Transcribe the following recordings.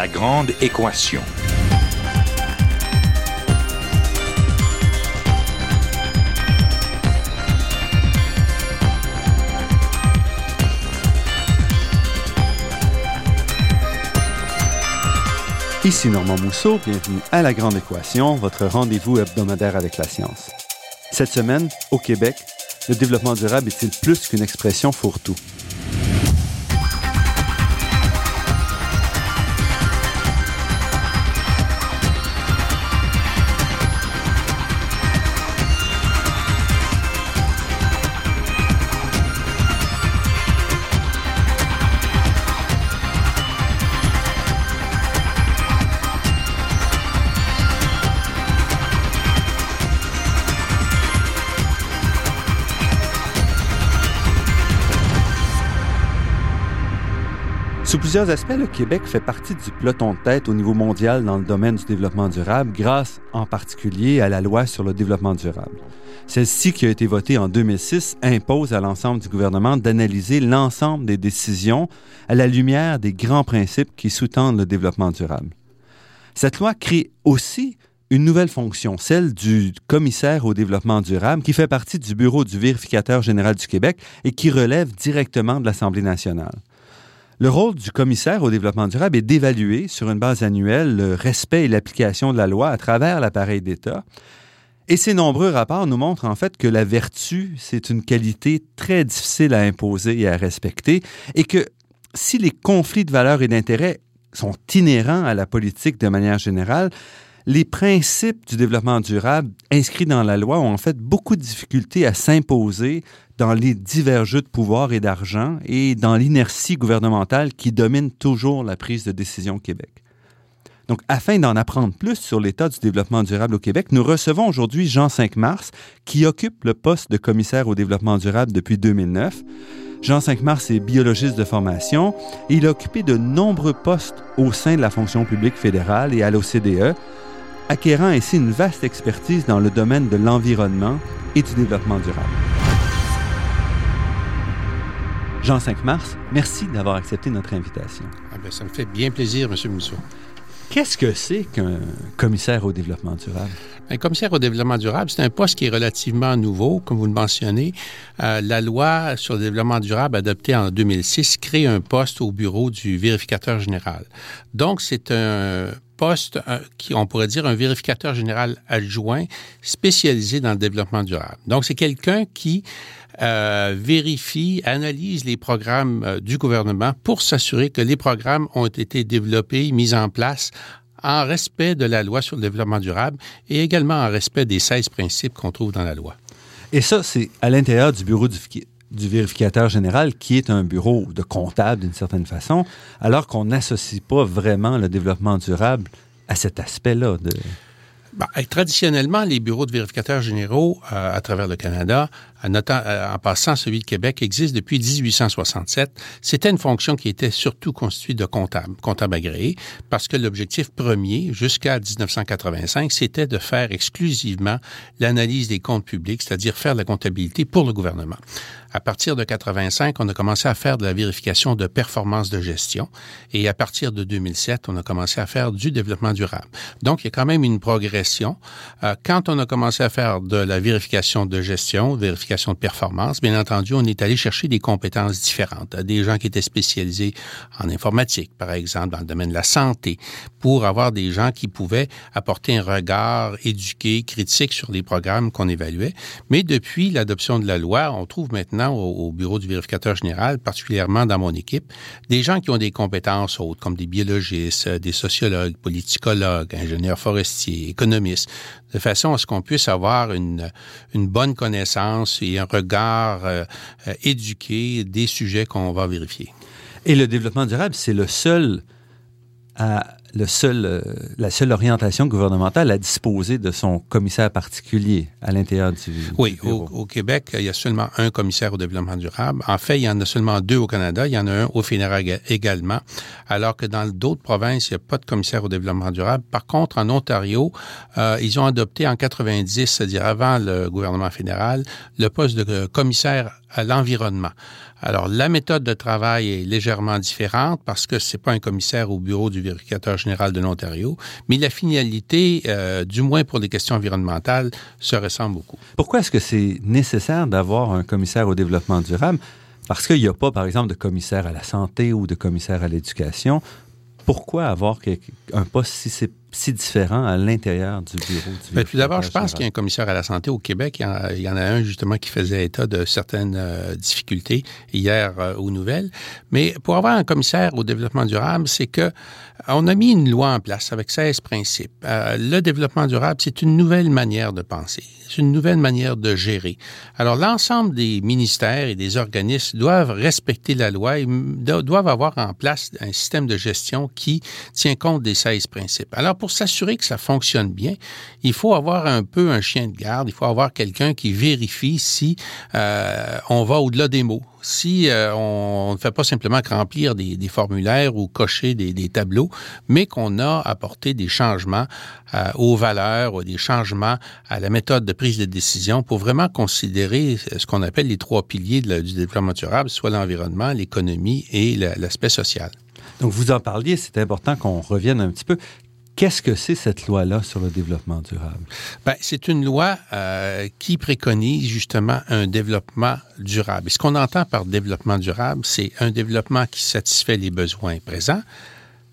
La grande équation. Ici Normand Mousseau, bienvenue à La Grande Équation, votre rendez-vous hebdomadaire avec la science. Cette semaine, au Québec, le développement durable est-il plus qu'une expression fourre-tout? Plusieurs aspects, le Québec fait partie du peloton de tête au niveau mondial dans le domaine du développement durable, grâce en particulier à la loi sur le développement durable. Celle-ci, qui a été votée en 2006, impose à l'ensemble du gouvernement d'analyser l'ensemble des décisions à la lumière des grands principes qui sous-tendent le développement durable. Cette loi crée aussi une nouvelle fonction, celle du commissaire au développement durable, qui fait partie du bureau du vérificateur général du Québec et qui relève directement de l'Assemblée nationale. Le rôle du commissaire au développement durable est d'évaluer sur une base annuelle le respect et l'application de la loi à travers l'appareil d'État. Et ces nombreux rapports nous montrent en fait que la vertu, c'est une qualité très difficile à imposer et à respecter, et que si les conflits de valeurs et d'intérêts sont inhérents à la politique de manière générale, les principes du développement durable inscrits dans la loi ont en fait beaucoup de difficultés à s'imposer dans les divers jeux de pouvoir et d'argent et dans l'inertie gouvernementale qui domine toujours la prise de décision au Québec. Donc, afin d'en apprendre plus sur l'état du développement durable au Québec, nous recevons aujourd'hui Jean 5 Mars, qui occupe le poste de commissaire au développement durable depuis 2009. Jean 5 Mars est biologiste de formation et il a occupé de nombreux postes au sein de la fonction publique fédérale et à l'OCDE, acquérant ainsi une vaste expertise dans le domaine de l'environnement et du développement durable. Jean 5 Mars, merci d'avoir accepté notre invitation. Ah ben, ça me fait bien plaisir, M. Mousseau. Qu'est-ce que c'est qu'un commissaire au développement durable? Un commissaire au développement durable, c'est un poste qui est relativement nouveau, comme vous le mentionnez. Euh, la loi sur le développement durable adoptée en 2006 crée un poste au bureau du vérificateur général. Donc, c'est un poste euh, qui, on pourrait dire, un vérificateur général adjoint spécialisé dans le développement durable. Donc, c'est quelqu'un qui euh, vérifie, analyse les programmes euh, du gouvernement pour s'assurer que les programmes ont été développés, mis en place en respect de la loi sur le développement durable et également en respect des 16 principes qu'on trouve dans la loi. Et ça, c'est à l'intérieur du bureau du, du, vérificateur général, qui est un bureau de comptable d'une certaine façon, alors qu'on n'associe pas vraiment le développement durable à cet aspect-là de... Traditionnellement, les bureaux de vérificateurs généraux euh, à travers le Canada euh, en passant celui de Québec, existe depuis 1867. C'était une fonction qui était surtout constituée de comptables, comptables agréés, parce que l'objectif premier, jusqu'à 1985, c'était de faire exclusivement l'analyse des comptes publics, c'est-à-dire faire la comptabilité pour le gouvernement. À partir de 85, on a commencé à faire de la vérification de performance de gestion et à partir de 2007, on a commencé à faire du développement durable. Donc, il y a quand même une progression. Euh, quand on a commencé à faire de la vérification de gestion, vérification de performance, bien entendu, on est allé chercher des compétences différentes. Des gens qui étaient spécialisés en informatique, par exemple, dans le domaine de la santé, pour avoir des gens qui pouvaient apporter un regard éduqué, critique sur les programmes qu'on évaluait. Mais depuis l'adoption de la loi, on trouve maintenant au, bureau du vérificateur général, particulièrement dans mon équipe, des gens qui ont des compétences autres, comme des biologistes, des sociologues, politicologues, ingénieurs forestiers, économistes, de façon à ce qu'on puisse avoir une, une bonne connaissance et un regard euh, euh, éduqué des sujets qu'on va vérifier. Et le développement durable, c'est le seul à le seul, euh, la seule orientation gouvernementale à disposer de son commissaire particulier à l'intérieur du. Oui, au, Québec, il y a seulement un commissaire au développement durable. En fait, il y en a seulement deux au Canada. Il y en a un au fédéral également, alors que dans d'autres provinces, il n'y a pas de commissaire au développement durable. Par contre, en Ontario, euh, ils ont adopté en 90, c'est-à-dire avant le gouvernement fédéral, le poste de commissaire à l'environnement. Alors, la méthode de travail est légèrement différente parce que c'est pas un commissaire au bureau du vérificateur général de l'Ontario, mais la finalité, euh, du moins pour les questions environnementales, se ressemble beaucoup. Pourquoi est-ce que c'est nécessaire d'avoir un commissaire au développement durable? Parce qu'il n'y a pas, par exemple, de commissaire à la santé ou de commissaire à l'éducation. Pourquoi avoir un poste si c'est si différent à l'intérieur du bureau du Bien, Tout d'abord, je pense qu'il y a un commissaire à la santé au Québec. Il y en a, un justement qui faisait état de certaines euh, difficultés hier euh, aux nouvelles. Mais pour avoir un commissaire au développement durable, c'est que on a mis une loi en place avec 16 principes. Euh, le développement durable, c'est une nouvelle manière de penser, c'est une nouvelle manière de gérer. Alors, l'ensemble des ministères et des organismes doivent respecter la loi et doivent avoir en place un système de gestion qui tient compte des 16 principes. Alors, pour s'assurer que ça fonctionne bien, il faut avoir un peu un chien de garde, il faut avoir quelqu'un qui vérifie si euh, on va au-delà des mots si euh, on ne fait pas simplement remplir des, formulaires ou cocher des, tableaux, mais qu'on a apporté des changements euh, aux valeurs des changements à la méthode de prise de décision pour vraiment considérer ce qu'on appelle les trois piliers du développement durable, soit l'environnement, l'économie et l'aspect social. Donc, vous en parliez, c'est important qu'on revienne un petit peu. Qu'est-ce que c'est cette loi-là sur le développement durable? Ben, c'est une loi euh, qui préconise justement un développement durable. Et ce qu'on entend par développement durable, c'est un développement qui satisfait les besoins présents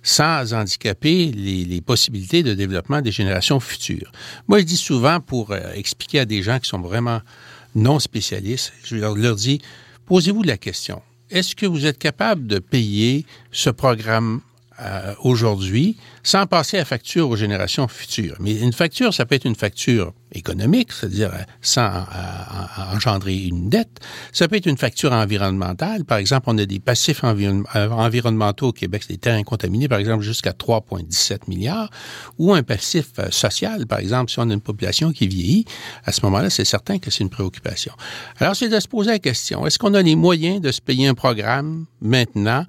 sans handicaper les, possibilités de développement des générations futures. Moi, je dis souvent pour euh, expliquer à des gens qui sont vraiment non spécialistes, je leur dis, posez-vous la question, est-ce que vous êtes capable de payer ce programme euh, aujourd'hui sans passer à facture aux générations futures. Mais une facture, ça peut être une facture économique, c'est-à-dire euh, sans euh, engendrer une dette. Ça peut être une facture environnementale. Par exemple, on a des passifs environnementaux au Québec, des terrains contaminés, par exemple, jusqu'à 3,17 milliards, ou un passif social, par exemple, si on a une population qui vieillit, à ce moment-là, c'est certain que c'est une préoccupation. Alors, c'est de se poser la question, est-ce qu'on a les moyens de se payer un programme maintenant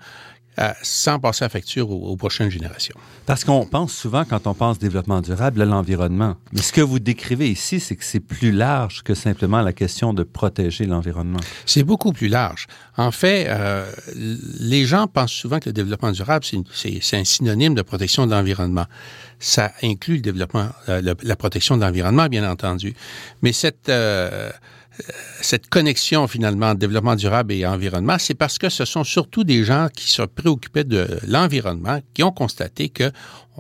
euh, sans passer à facture aux, prochaines générations. Parce qu'on pense souvent, quand on pense développement durable, à l'environnement. Mais ce que vous décrivez ici, c'est que c'est plus large que simplement la question de protéger l'environnement. C'est beaucoup plus large. En fait, euh, les gens pensent souvent que le développement durable, c'est un synonyme de protection de l'environnement. Ça inclut le développement, euh, la protection de l'environnement, bien entendu. Mais cette cette connexion finalement développement durable et environnement, c'est parce que ce sont surtout des gens qui se préoccupaient de l'environnement qui ont constaté que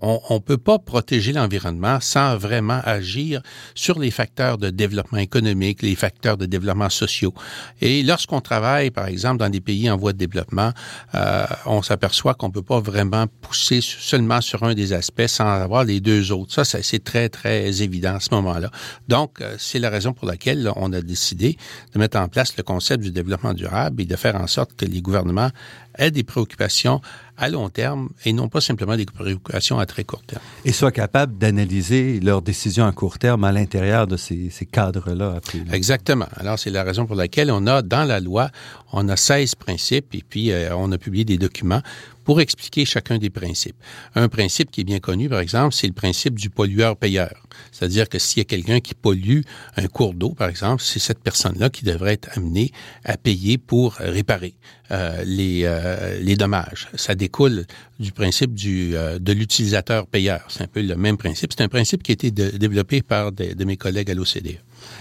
on ne peut pas protéger l'environnement sans vraiment agir sur les facteurs de développement économique, les facteurs de développement sociaux. Et lorsqu'on travaille, par exemple, dans des pays en voie de développement, euh, on s'aperçoit qu'on peut pas vraiment pousser seulement sur un des aspects sans avoir les deux autres. Ça, c'est très, très évident à ce moment-là. Donc, euh, c'est la raison pour laquelle on a décidé de mettre en place le concept du développement durable et de faire en sorte que les gouvernements aient des préoccupations à long terme et non pas simplement des préoccupations à très court terme. Et soient capables d'analyser leurs décisions à court terme à l'intérieur de ces, cadres-là. Exactement. Alors, c'est la raison pour laquelle on a, dans la loi, on a 16 principes et puis euh, on a publié des documents pour expliquer chacun des principes. Un principe qui est bien connu, par exemple, c'est le principe du pollueur-payeur. C'est-à-dire que s'il y a quelqu'un qui pollue un cours d'eau, par exemple, c'est cette personne-là qui devrait être amenée à payer pour réparer euh, les, euh, les dommages. Ça découle du principe euh, de l'utilisateur-payeur. C'est un peu le même principe. C'est un principe qui a été développé par de mes collègues à l'OCDE.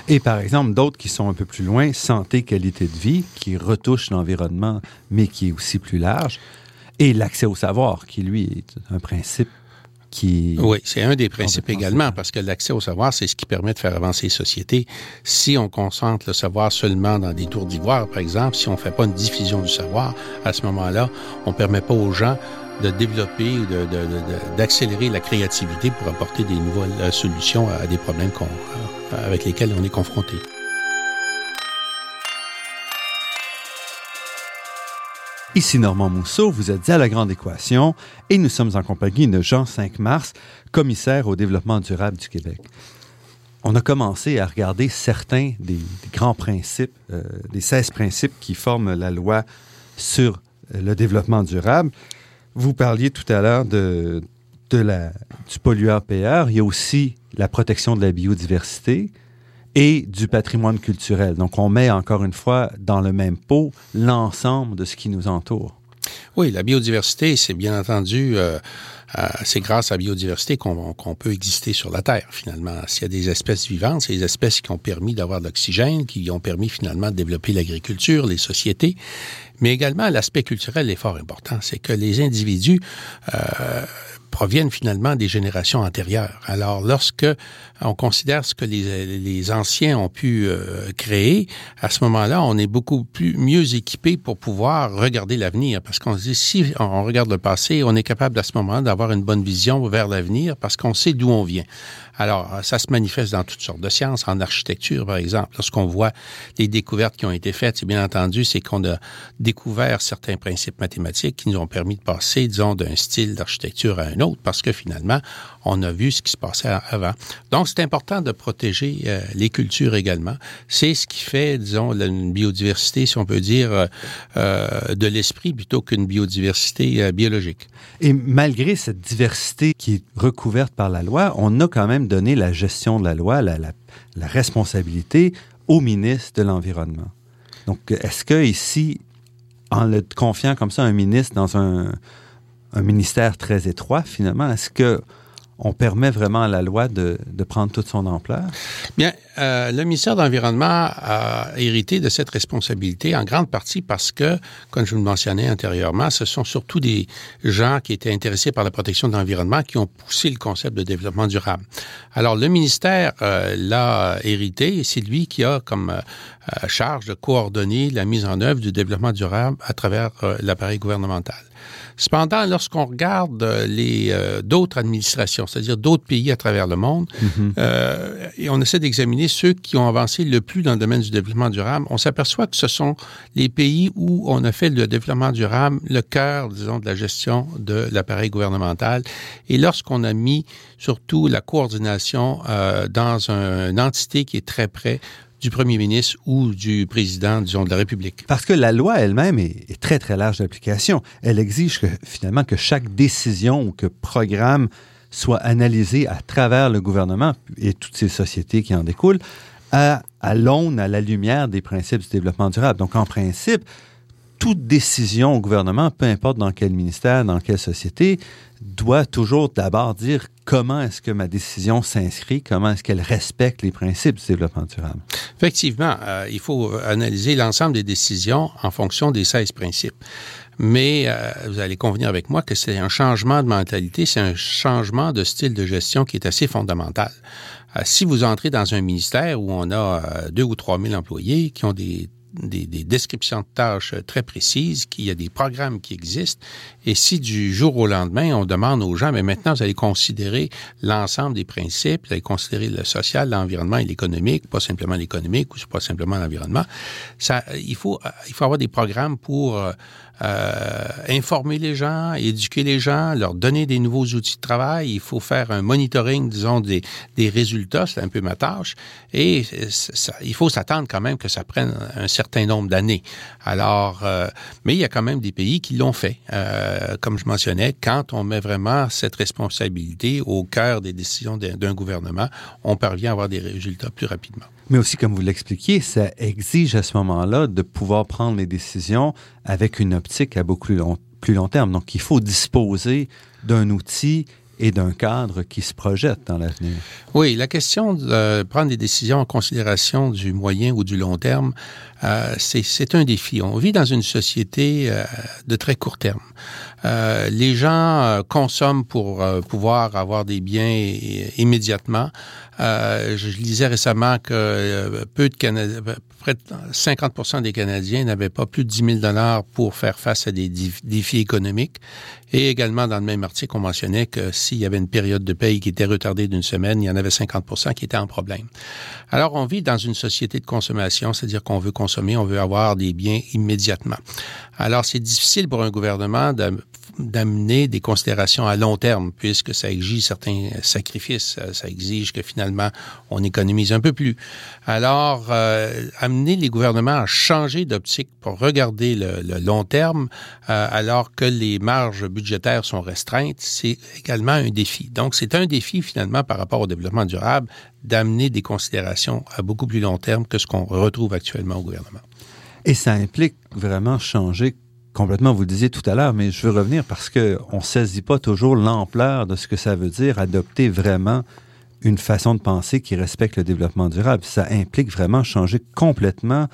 Et par exemple, d'autres qui sont un peu plus loin, santé, qualité de vie, qui retouchent l'environnement, mais qui est aussi plus large. Et l'accès au savoir, qui lui est un principe qui... Oui, c'est un des principes également, parce que l'accès au savoir, c'est ce qui permet de faire avancer les sociétés. Si on concentre le savoir seulement dans des tours d'ivoire, par exemple, si on ne fait pas une diffusion du savoir, à ce moment-là, on ne permet pas aux gens de développer, d'accélérer la créativité pour apporter des nouvelles euh, solutions à des problèmes euh, avec lesquels on est confronté. Ici Normand Mousseau, vous êtes à La Grande Équation et nous sommes en compagnie de Jean 5 Mars, commissaire au développement durable du Québec. On a commencé à regarder certains des, grands principes, euh, des 16 principes qui forment la loi sur euh, le développement durable. Vous parliez tout à l'heure de, de la, du pollueur-payeur. Il y a aussi la protection de la biodiversité, et du patrimoine culturel. Donc, on met encore une fois dans le même pot l'ensemble de ce qui nous entoure. Oui, la biodiversité, c'est bien entendu, euh, euh, c'est grâce à la biodiversité qu'on peut exister sur la Terre, finalement. S'il y a des espèces vivantes, c'est des espèces qui ont permis d'avoir de l'oxygène, qui ont permis finalement de développer l'agriculture, les sociétés. Mais également, l'aspect culturel est fort important. C'est que les individus... Euh, proviennent finalement des générations antérieures. Alors, lorsque on considère ce que les, les anciens ont pu euh, créer, à ce moment-là, on est beaucoup plus mieux équipé pour pouvoir regarder l'avenir. Parce qu'on dit, si on regarde le passé, on est capable à ce moment d'avoir une bonne vision vers l'avenir parce qu'on sait d'où on vient. Alors, ça se manifeste dans toutes sortes de sciences, en architecture, par exemple. Lorsqu'on voit les découvertes qui ont été faites, bien entendu, c'est qu'on a découvert certains principes mathématiques qui nous ont permis de passer, disons, d'un style d'architecture à un parce que finalement, on a vu ce qui se passait avant. Donc, c'est important de protéger euh, les cultures également. C'est ce qui fait, disons, une biodiversité, si on peut dire, euh, euh, de l'esprit plutôt qu'une biodiversité biologique. Et malgré cette diversité qui est recouverte par la loi, on a quand même donné la gestion de la loi, la, la responsabilité au ministre de l'Environnement. Donc, est-ce que ici, en le confiant comme ça à un ministre dans un, un ministère très étroit, finalement, est-ce que on permet vraiment à la loi de, prendre toute son ampleur? Bien, euh, le ministère de l'Environnement a hérité de cette responsabilité en grande partie parce que, comme je vous le mentionnais antérieurement, ce sont surtout des gens qui étaient intéressés par la protection de l'environnement qui ont poussé le concept de développement durable. Alors, le ministère euh, l'a hérité et c'est lui qui a comme euh, charge de coordonner la mise en œuvre du développement durable à travers euh, l'appareil gouvernemental. Cependant, lorsqu'on regarde euh, les euh, d'autres administrations, c'est-à-dire d'autres pays à travers le monde, mhm. euh, et on essaie d'examiner ceux qui ont avancé le plus dans le domaine du développement durable, on s'aperçoit que ce sont les pays où on a fait le développement durable le cœur, disons, de la gestion de l'appareil gouvernemental. Et lorsqu'on a mis surtout la coordination euh, dans un, une entité qui est très près du premier ministre ou du président, disons, de la République. Parce que la loi elle-même est, très, très large d'application. Elle exige que, finalement que chaque décision ou que programme soit analysé à travers le gouvernement et toutes ces sociétés qui en découlent à, à l'aune, à la lumière des principes du développement durable. Donc, en principe, toute décision au gouvernement, peu importe dans quel ministère, dans quelle société, doit toujours d'abord dire comment est-ce que ma décision s'inscrit, comment est-ce qu'elle respecte les principes du développement durable. Effectivement, euh, il faut analyser l'ensemble des décisions en fonction des 16 principes. Mais euh, vous allez convenir avec moi que c'est un changement de mentalité, c'est un changement de style de gestion qui est assez fondamental. Euh, si vous entrez dans un ministère où on a deux ou trois mille employés qui ont des des, des, descriptions de tâches très précises, qu'il y a des programmes qui existent. Et si du jour au lendemain, on demande aux gens, mais maintenant, vous allez considérer l'ensemble des principes, vous allez considérer le social, l'environnement et l'économique, pas simplement l'économique ou pas simplement l'environnement, ça, il faut, il faut avoir des programmes pour euh, informer les gens, éduquer les gens, leur donner des nouveaux outils de travail. Il faut faire un monitoring, disons, des, des résultats. C'est un peu ma tâche. Et il faut s'attendre quand même que ça prenne un certain nombre d'années. Alors, euh, mais il y a quand même des pays qui l'ont fait. Euh, comme je mentionnais, quand on met vraiment cette responsabilité au cœur des décisions d'un gouvernement, on parvient à avoir des résultats plus rapidement. Mais aussi, comme vous l'expliquiez, ça exige à ce moment-là de pouvoir prendre les décisions avec une optique à beaucoup plus long, terme. Donc, il faut disposer d'un outil et d'un cadre qui se projette dans l'avenir. Oui, la question de prendre des décisions en considération du moyen ou du long terme, euh, c'est un défi. On vit dans une société euh, de très court terme. Euh, les gens euh, consomment pour euh, pouvoir avoir des biens immédiatement. je lisais récemment que peu de Canadiens, près de 50% des Canadiens n'avaient pas plus de 10 000 dollars pour faire face à des défis économiques. Et également, dans le même article, on mentionnait que s'il y avait une période de paye qui était retardée d'une semaine, il y en avait 50% qui étaient en problème. Alors, on vit dans une société de consommation, c'est-à-dire qu'on veut consommer, on veut avoir des biens immédiatement. Alors, c'est difficile pour un gouvernement de d'amener des considérations à long terme, puisque ça exige certains sacrifices, ça exige que finalement on économise un peu plus. Alors, euh, amener les gouvernements à changer d'optique pour regarder le, long terme, euh, alors que les marges budgétaires sont restreintes, c'est également un défi. Donc, c'est un défi finalement par rapport au développement durable d'amener des considérations à beaucoup plus long terme que ce qu'on retrouve actuellement au gouvernement. Et ça implique vraiment changer complètement, vous le disiez tout à l'heure, mais je veux revenir parce qu'on ne saisit pas toujours l'ampleur de ce que ça veut dire adopter vraiment une façon de penser qui respecte le développement durable. Ça implique vraiment changer complètement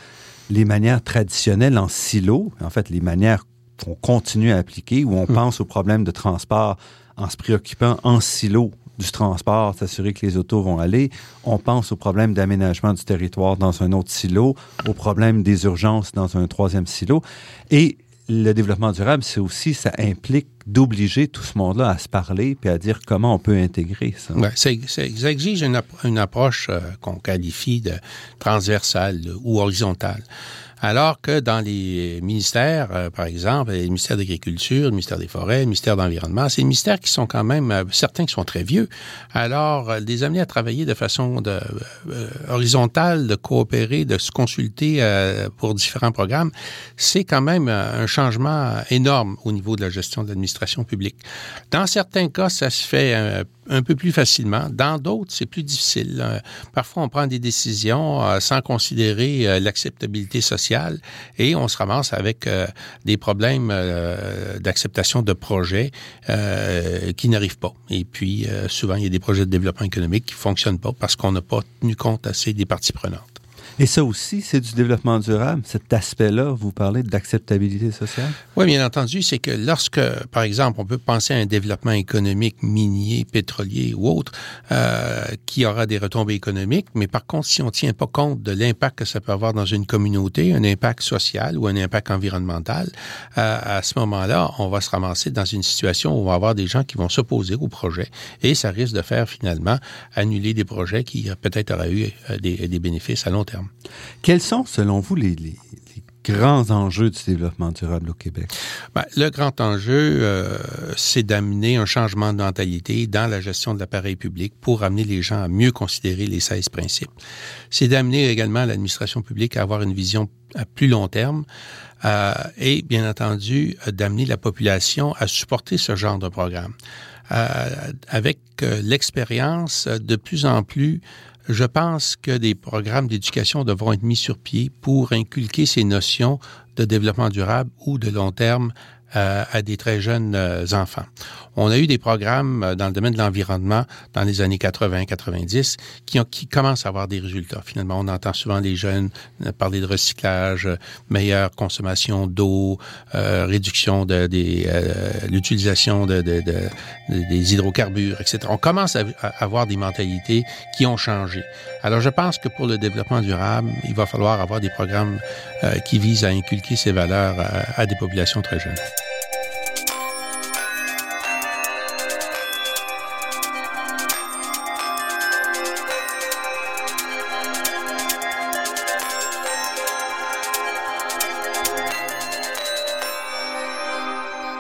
les manières traditionnelles en silo, en fait les manières qu'on continue à appliquer, où on hmm. pense aux problèmes de transport en se préoccupant en silo du transport, s'assurer que les autos vont aller. On pense aux problèmes d'aménagement du territoire dans un autre silo, aux problèmes des urgences dans un troisième silo. Et le développement durable, c'est aussi, ça implique d'obliger tout ce monde-là à se parler puis à dire comment on peut intégrer ça. Ouais, ça, exige une, approche euh, qu'on qualifie de transversale ou horizontale. Alors que dans les ministères, euh, par exemple, le ministère d'Agriculture, le ministère des Forêts, le ministère d'Environnement, c'est des ministères qui sont quand même, euh, certains qui sont très vieux. Alors, euh, les amener à travailler de façon horizontale, de coopérer, de se consulter pour différents programmes, c'est quand même un changement énorme au niveau de la gestion de l'administration publique. Dans certains cas, ça se fait un peu plus facilement. Dans d'autres, c'est plus difficile. Parfois, on prend des décisions sans considérer l'acceptabilité sociale et on se ramasse avec des problèmes d'acceptation de projets qui n'arrivent pas. Et puis, souvent, il y a des projets de développement économique qui fonctionnent pas parce qu'on n'a pas tenu compte assez des parties prenantes. Et ça aussi, c'est du développement durable, cet aspect-là, vous parlez d'acceptabilité sociale? Oui, bien entendu, c'est que lorsque, par exemple, on peut penser à un développement économique minier, pétrolier ou autre, euh, qui aura des retombées économiques, mais par contre, si on ne tient pas compte de l'impact que ça peut avoir dans une communauté, un impact social ou un impact environnemental, euh, à ce moment-là, on va se ramasser dans une situation où on va avoir des gens qui vont s'opposer au projet et ça risque de faire finalement annuler des projets qui euh, peut-être auraient eu euh, des, des bénéfices à long terme. Quels sont, selon vous, les, grands enjeux du développement durable au Québec? Ben, le grand enjeu, euh, c'est d'amener un changement de mentalité dans la gestion de l'appareil public pour amener les gens à mieux considérer les 16 principes. C'est d'amener également l'administration publique à avoir une vision à plus long terme euh, et, bien entendu, d'amener la population à supporter ce genre de programme. Euh, avec l'expérience, de plus en plus, je pense que des programmes d'éducation devront être mis sur pied pour inculquer ces notions de développement durable ou de long terme euh, à des très jeunes euh, enfants. On a eu des programmes euh, dans le domaine de l'environnement dans les années 80-90 qui, qui commencent à avoir des résultats. Finalement, on entend souvent les jeunes parler de recyclage, meilleure consommation d'eau, réduction de, des, l'utilisation de, de, de, des hydrocarbures, etc. On commence à, avoir des mentalités qui ont changé. Alors, je pense que pour le développement durable, il va falloir avoir des programmes qui visent à inculquer ces valeurs à des populations très jeunes.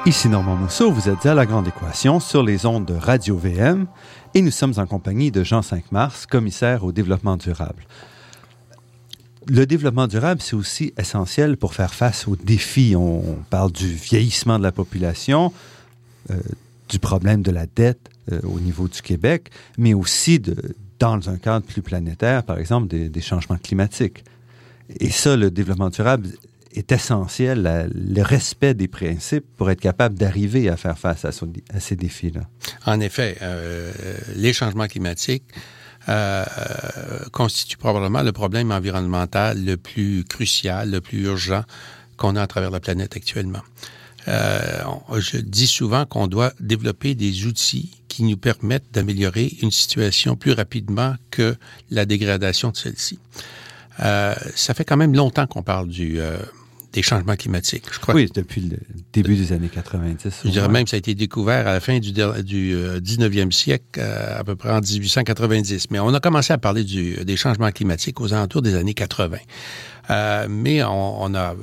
Ici Normand Mousseau, vous êtes à La Grande Équation sur les ondes de Radio VM et nous sommes en compagnie de Jean 5 Mars, commissaire au développement durable. Le développement durable, c'est aussi essentiel pour faire face aux défis. On parle du vieillissement de la population, euh, du problème de la dette euh, au niveau du Québec, mais aussi de, dans un cadre plus planétaire, par exemple, des, des changements climatiques. Et ça, le développement durable est essentiel, le respect des principes pour être capable d'arriver à faire face à, ces défis-là. En effet, euh, les changements climatiques euh, constituent probablement le problème environnemental le plus crucial, le plus urgent qu'on a à travers la planète actuellement. Euh, je dis souvent qu'on doit développer des outils qui nous permettent d'améliorer une situation plus rapidement que la dégradation de celle-ci. Euh, ça fait quand même longtemps qu'on parle du, euh, des changements climatiques, je crois. Oui, depuis le début des années 90. Je dirais même que ça a été découvert à la fin du, du 19e euh, siècle, euh, à peu près en 1890. Mais on a commencé à parler du, des changements climatiques aux alentours des années 80. Euh, mais on, a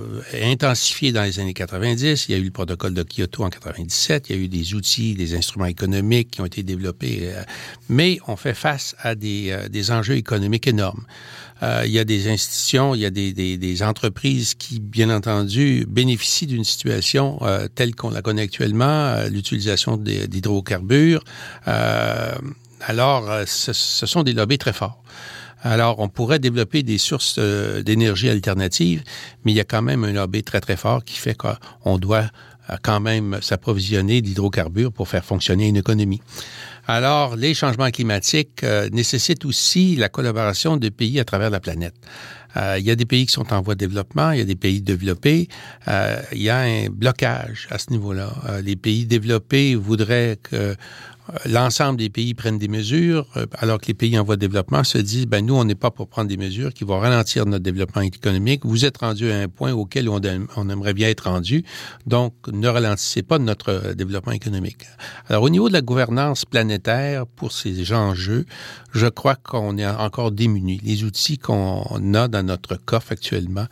intensifié dans les années 90. Il y a eu le protocole de Kyoto en 97. Il y a eu des outils, des instruments économiques qui ont été développés. mais on fait face à des, des enjeux économiques énormes. Euh, il y a des institutions, il y a des, des, des entreprises qui, bien entendu, bénéficient d'une situation euh, telle qu'on la connaît actuellement, euh, l'utilisation d'hydrocarbures. alors, ce, ce, sont des lobbies très forts. Alors, on pourrait développer des sources d'énergie alternatives, mais il y a quand même un lobby très, très fort qui fait qu'on doit quand même s'approvisionner d'hydrocarbures pour faire fonctionner une économie. Alors, les changements climatiques euh, nécessitent aussi la collaboration de pays à travers la planète. Euh, il y a des pays qui sont en voie de développement, il y a des pays développés. Euh, il y a un blocage à ce niveau-là. les pays développés voudraient que l'ensemble des pays prennent des mesures, euh, alors que les pays en voie de développement se disent, ben nous, on n'est pas pour prendre des mesures qui vont ralentir notre développement économique. Vous êtes rendu à un point auquel on, aimerait bien être rendu, donc ne ralentissez pas notre euh, développement économique. Alors, au niveau de la gouvernance planétaire pour ces enjeux, je crois qu'on est encore démunis. Les outils qu'on a dans notre coffre actuellement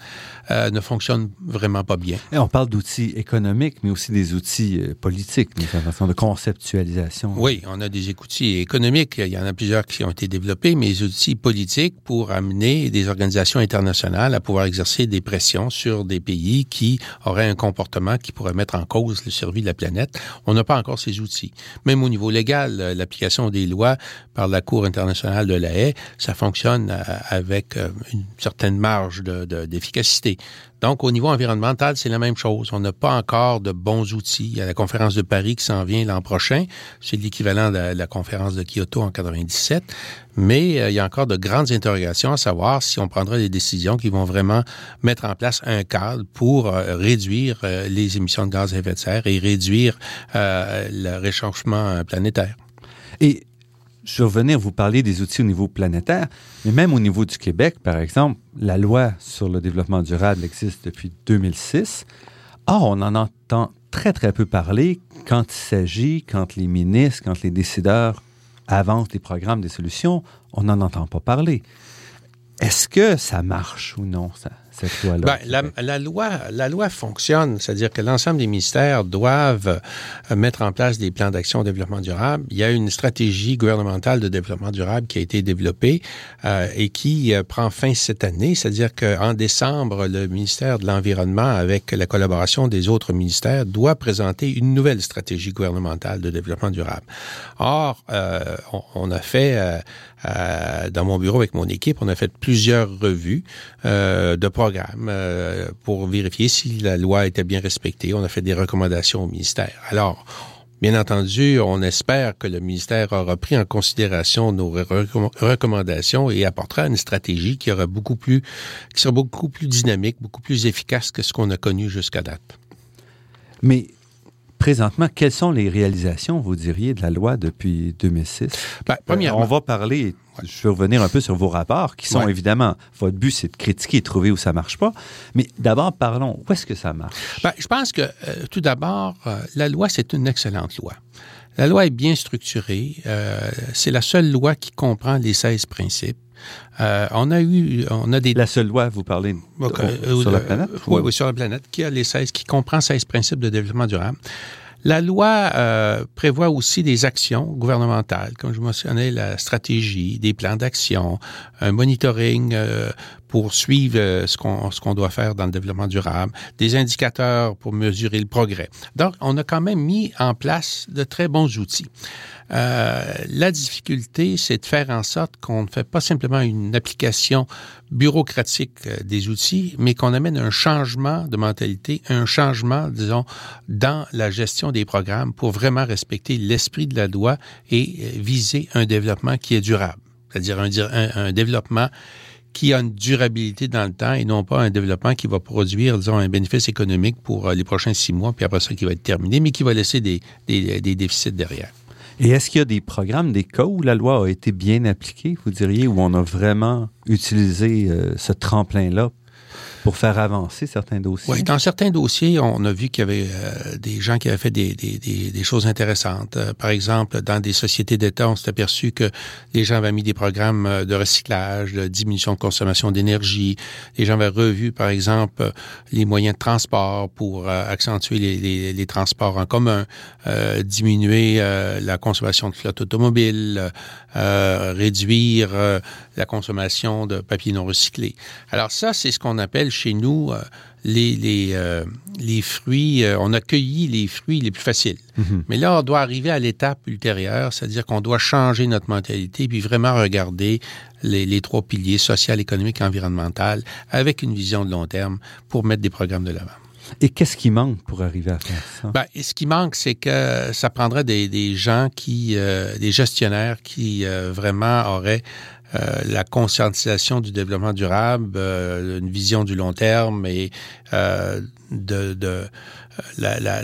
euh, ne fonctionnent vraiment pas bien. Et on parle d'outils économiques, mais aussi des outils politiques, d'une façon de conceptualisation. Oui, on a des outils économiques. Il y en a plusieurs qui ont été développés, mais des outils politiques pour amener des organisations internationales à pouvoir exercer des pressions sur des pays qui auraient un comportement qui pourrait mettre en cause le survie de la planète. On n'a pas encore ces outils. Même au niveau légal, l'application des lois par la Cour internationale de la haie, ça fonctionne euh, avec euh, une certaine marge d'efficacité. Donc, au niveau environnemental, c'est la même chose. On n'a pas encore de bons outils. Il y a la conférence de Paris qui s'en vient l'an prochain. C'est l'équivalent de la conférence de Kyoto en 97. Mais euh, il y a encore de grandes interrogations à savoir si on prendra des décisions qui vont vraiment mettre en place un cadre pour euh, réduire euh, les émissions de gaz à effet de serre et réduire le réchauffement planétaire. Je vais venir vous parler des outils au niveau planétaire, mais même au niveau du Québec, par exemple, la loi sur le développement durable existe depuis 2006. Or, on en entend très, très peu parler quand il s'agit, quand les ministres, quand les décideurs avancent des programmes, des solutions, on n'en entend pas parler. Est-ce que ça marche ou non, ça? Ben, la, loi, la loi fonctionne, c'est-à-dire que l'ensemble des ministères doivent euh, mettre en place des plans d'action de développement durable. Il y a une stratégie gouvernementale de développement durable qui a été développée euh, et qui euh, prend fin cette année, c'est-à-dire qu'en décembre, le ministère de l'Environnement, avec la collaboration des autres ministères, doit présenter une nouvelle stratégie gouvernementale de développement durable. Or, on, on, a fait euh, dans mon bureau avec mon équipe, on a fait plusieurs revues euh, de programmes euh, pour vérifier si la loi était bien respectée. On a fait des recommandations au ministère. Alors, Bien entendu, on espère que le ministère aura pris en considération nos recommandations et apportera une stratégie qui aura beaucoup plus, qui sera beaucoup plus dynamique, beaucoup plus efficace que ce qu'on a connu jusqu'à date. Mais présentement, quelles sont les réalisations, vous diriez, de la loi depuis 2006? Ben, premièrement, on va parler, je vais revenir un peu sur vos rapports, qui sont évidemment, votre but, c'est de critiquer et trouver où ça marche pas. Mais d'abord, parlons, où est-ce que ça marche? Ben, je pense que, euh, tout d'abord, euh, la loi, c'est une excellente loi. La loi est bien structurée. Euh, c'est la seule loi qui comprend les 16 principes. On a eu, on a des. La seule loi, vous parlez sur la planète? Oui, oui, sur la planète, qui a les 16, qui comprend 16 principes de développement durable. La loi euh, prévoit aussi des actions gouvernementales, comme je mentionnais, la stratégie, des plans d'action, un monitoring euh, pour suivre euh, ce qu'on doit faire dans le développement durable, des indicateurs pour mesurer le progrès. Donc, on a quand même mis en place de très bons outils. Euh, la difficulté, c'est de faire en sorte qu'on ne fait pas simplement une application bureaucratique euh, des outils, mais qu'on amène un changement de mentalité, un changement, disons, dans la gestion des programmes pour vraiment respecter l'esprit de la loi et euh, viser un développement qui est durable, c'est-à-dire un, un, développement qui a une durabilité dans le temps et non pas un développement qui va produire, disons, un bénéfice économique pour les prochains six mois, puis après ça qui va être terminé, mais qui va laisser des déficits derrière. Et est-ce qu'il y a des programmes, des cas où la loi a été bien appliquée, vous diriez, où on a vraiment utilisé euh, ce tremplin-là pour faire avancer certains dossiers? Oui, dans certains dossiers, on a vu qu'il y avait euh, des gens qui avaient fait des, des, des, des choses intéressantes. Euh, par exemple, dans des sociétés d'État, on s'est aperçu que les gens avaient mis des programmes euh, de recyclage, de diminution de consommation d'énergie. Les gens avaient revu, par exemple, les moyens de transport pour accentuer les, les, les, transports en commun, diminuer la consommation de flotte automobile, réduire la consommation de papier non recyclé. Alors ça, c'est ce qu'on appelle chez nous euh, les, les, euh, les fruits, euh, on a cueilli les fruits les plus faciles. Mhm. Mais là, on doit arriver à l'étape ultérieure, c'est-à-dire qu'on doit changer notre mentalité puis vraiment regarder les, les, trois piliers social, économique, environnemental avec une vision de long terme pour mettre des programmes de l'avant. Et qu'est-ce qui manque pour arriver à faire ça? Ben, ce qui manque, c'est que ça prendrait des, gens qui, des gestionnaires qui vraiment auraient euh, la conscientisation du développement durable, euh, une vision du long terme et euh, de, de la, la,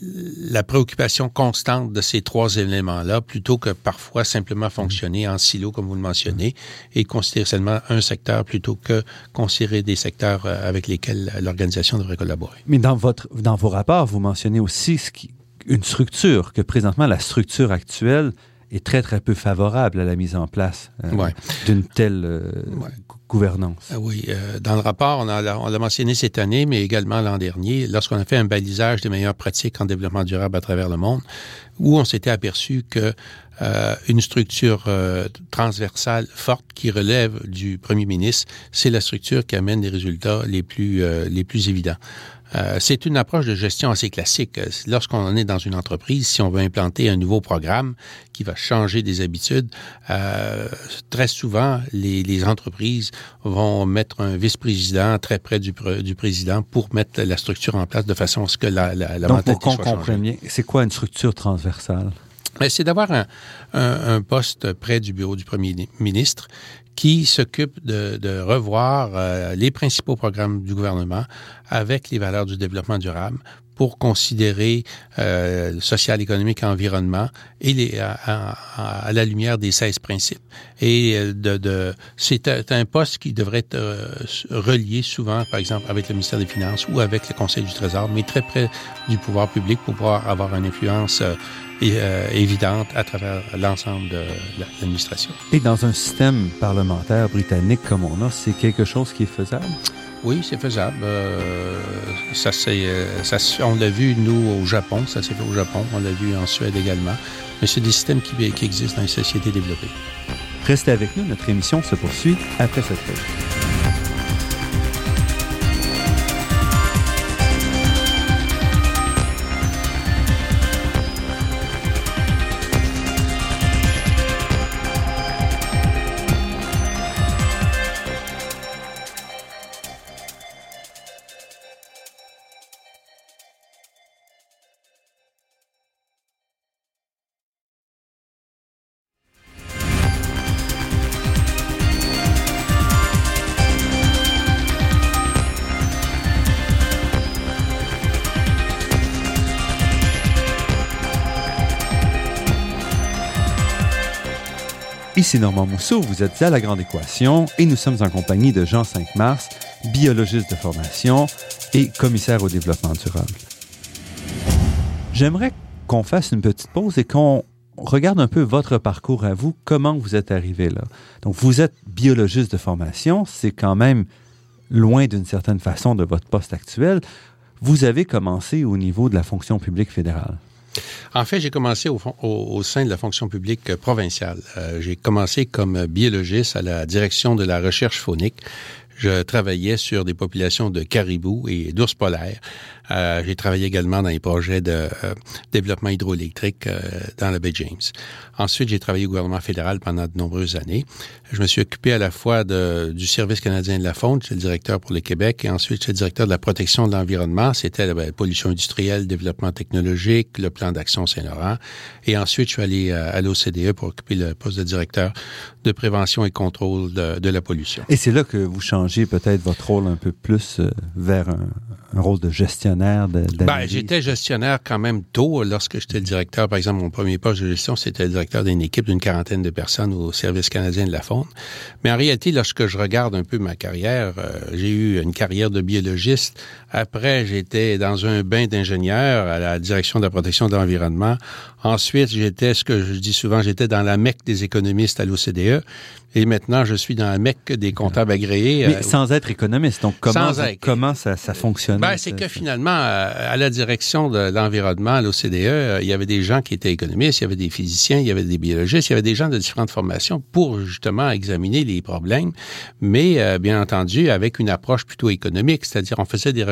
la, préoccupation constante de ces trois éléments-là, plutôt que parfois simplement fonctionner en silo, comme vous le mentionnez, et considérer seulement un secteur plutôt que considérer des secteurs avec lesquels l'organisation devrait collaborer. Mais dans, votre, dans vos rapports, vous mentionnez aussi ce qui, une structure, que présentement la structure actuelle est très, très peu favorable à la mise en place euh, d'une telle euh, Ah oui, euh, dans le rapport, on l'a mentionné cette année, mais également l'an dernier, lorsqu'on a fait un balisage des meilleures pratiques en développement durable à travers le monde, où on s'était aperçu que une structure transversale forte qui relève du premier ministre, c'est la structure qui amène les résultats les plus, les plus évidents. Euh, c'est une approche de gestion assez classique. Lorsqu'on est dans une entreprise, si on veut implanter un nouveau programme qui va changer des habitudes, euh, très souvent, les, les, entreprises vont mettre un vice-président très près du, du, président pour mettre la structure en place de façon à ce que la, la, la Donc, pour qu'on comprenne bien, c'est quoi une structure transversale? Ben, c'est d'avoir un, un, un, poste près du bureau du premier ministre qui s'occupe de, revoir euh, les principaux programmes du gouvernement avec les valeurs du développement durable pour considérer euh, social, économique, environnement et les, à, à, à, la lumière des 16 principes. Et euh, de, de c'est un poste qui devrait être euh, relié souvent, par exemple, avec le ministère des Finances ou avec le Conseil du Trésor, mais très près du pouvoir public pour pouvoir avoir une influence euh, euh, évidente à travers l'ensemble de l'administration. Et dans un système parlementaire britannique comme on a, c'est quelque chose qui est faisable? Oui, c'est faisable. Euh, ça, euh, on l'a vu, nous, au Japon. Ça s'est fait au Japon. On l'a vu en Suède également. Mais c'est des systèmes qui, qui existent dans les sociétés développées. Restez avec nous. Notre émission se poursuit après cette pause. Ici Normand Mousseau, vous êtes à La Grande Équation et nous sommes en compagnie de Jean 5 Mars, biologiste de formation et commissaire au développement durable. J'aimerais qu'on fasse une petite pause et qu'on regarde un peu votre parcours à vous, comment vous êtes arrivé là. Donc, vous êtes biologiste de formation, c'est quand même loin d'une certaine façon de votre poste actuel. Vous avez commencé au niveau de la fonction publique fédérale. En fait, j'ai commencé au, au, au, sein de la fonction publique provinciale. Euh, j'ai commencé comme biologiste à la direction de la recherche phonique. Je travaillais sur des populations de caribous et d'ours polaires. Euh, j'ai travaillé également dans les projets de euh, développement hydroélectrique euh, dans la baie James. Ensuite, j'ai travaillé au gouvernement fédéral pendant de nombreuses années. Je me suis occupé à la fois du Service canadien de la faune, j'étais le directeur pour le Québec, et ensuite j'étais le directeur de la protection de l'environnement. C'était la ben, pollution industrielle, développement technologique, le plan d'action Saint-Laurent. Et ensuite, je suis allé à l'OCDE pour occuper le poste de directeur de prévention et contrôle de, la pollution. Et c'est là que vous changez peut-être votre rôle un peu plus vers rôle de gestionnaire ben, J'étais gestionnaire quand même tôt. Lorsque j'étais le directeur, par exemple, mon premier poste de gestion, c'était le directeur d'une équipe d'une quarantaine de personnes au Service canadien de la faune. Mais en réalité, lorsque je regarde un peu ma carrière, euh, j'ai eu une carrière de biologiste. Après, j'étais dans un bain d'ingénieur à la direction de la protection de l'environnement. Ensuite, j'étais, ce que je dis souvent, j'étais dans la mecque des économistes à l'OCDE. Et maintenant, je suis dans la mecque des comptables agréés. Mais euh, sans être économiste. Donc, comment, comment ça, ça fonctionne? Ben, c'est que finalement, euh, à la direction de l'environnement, à l'OCDE, euh, il y avait des gens qui étaient économistes, il y avait des physiciens, il y avait des biologistes, il y avait des gens de différentes formations pour justement examiner les problèmes, mais bien entendu avec une approche plutôt économique, c'est-à-dire on faisait des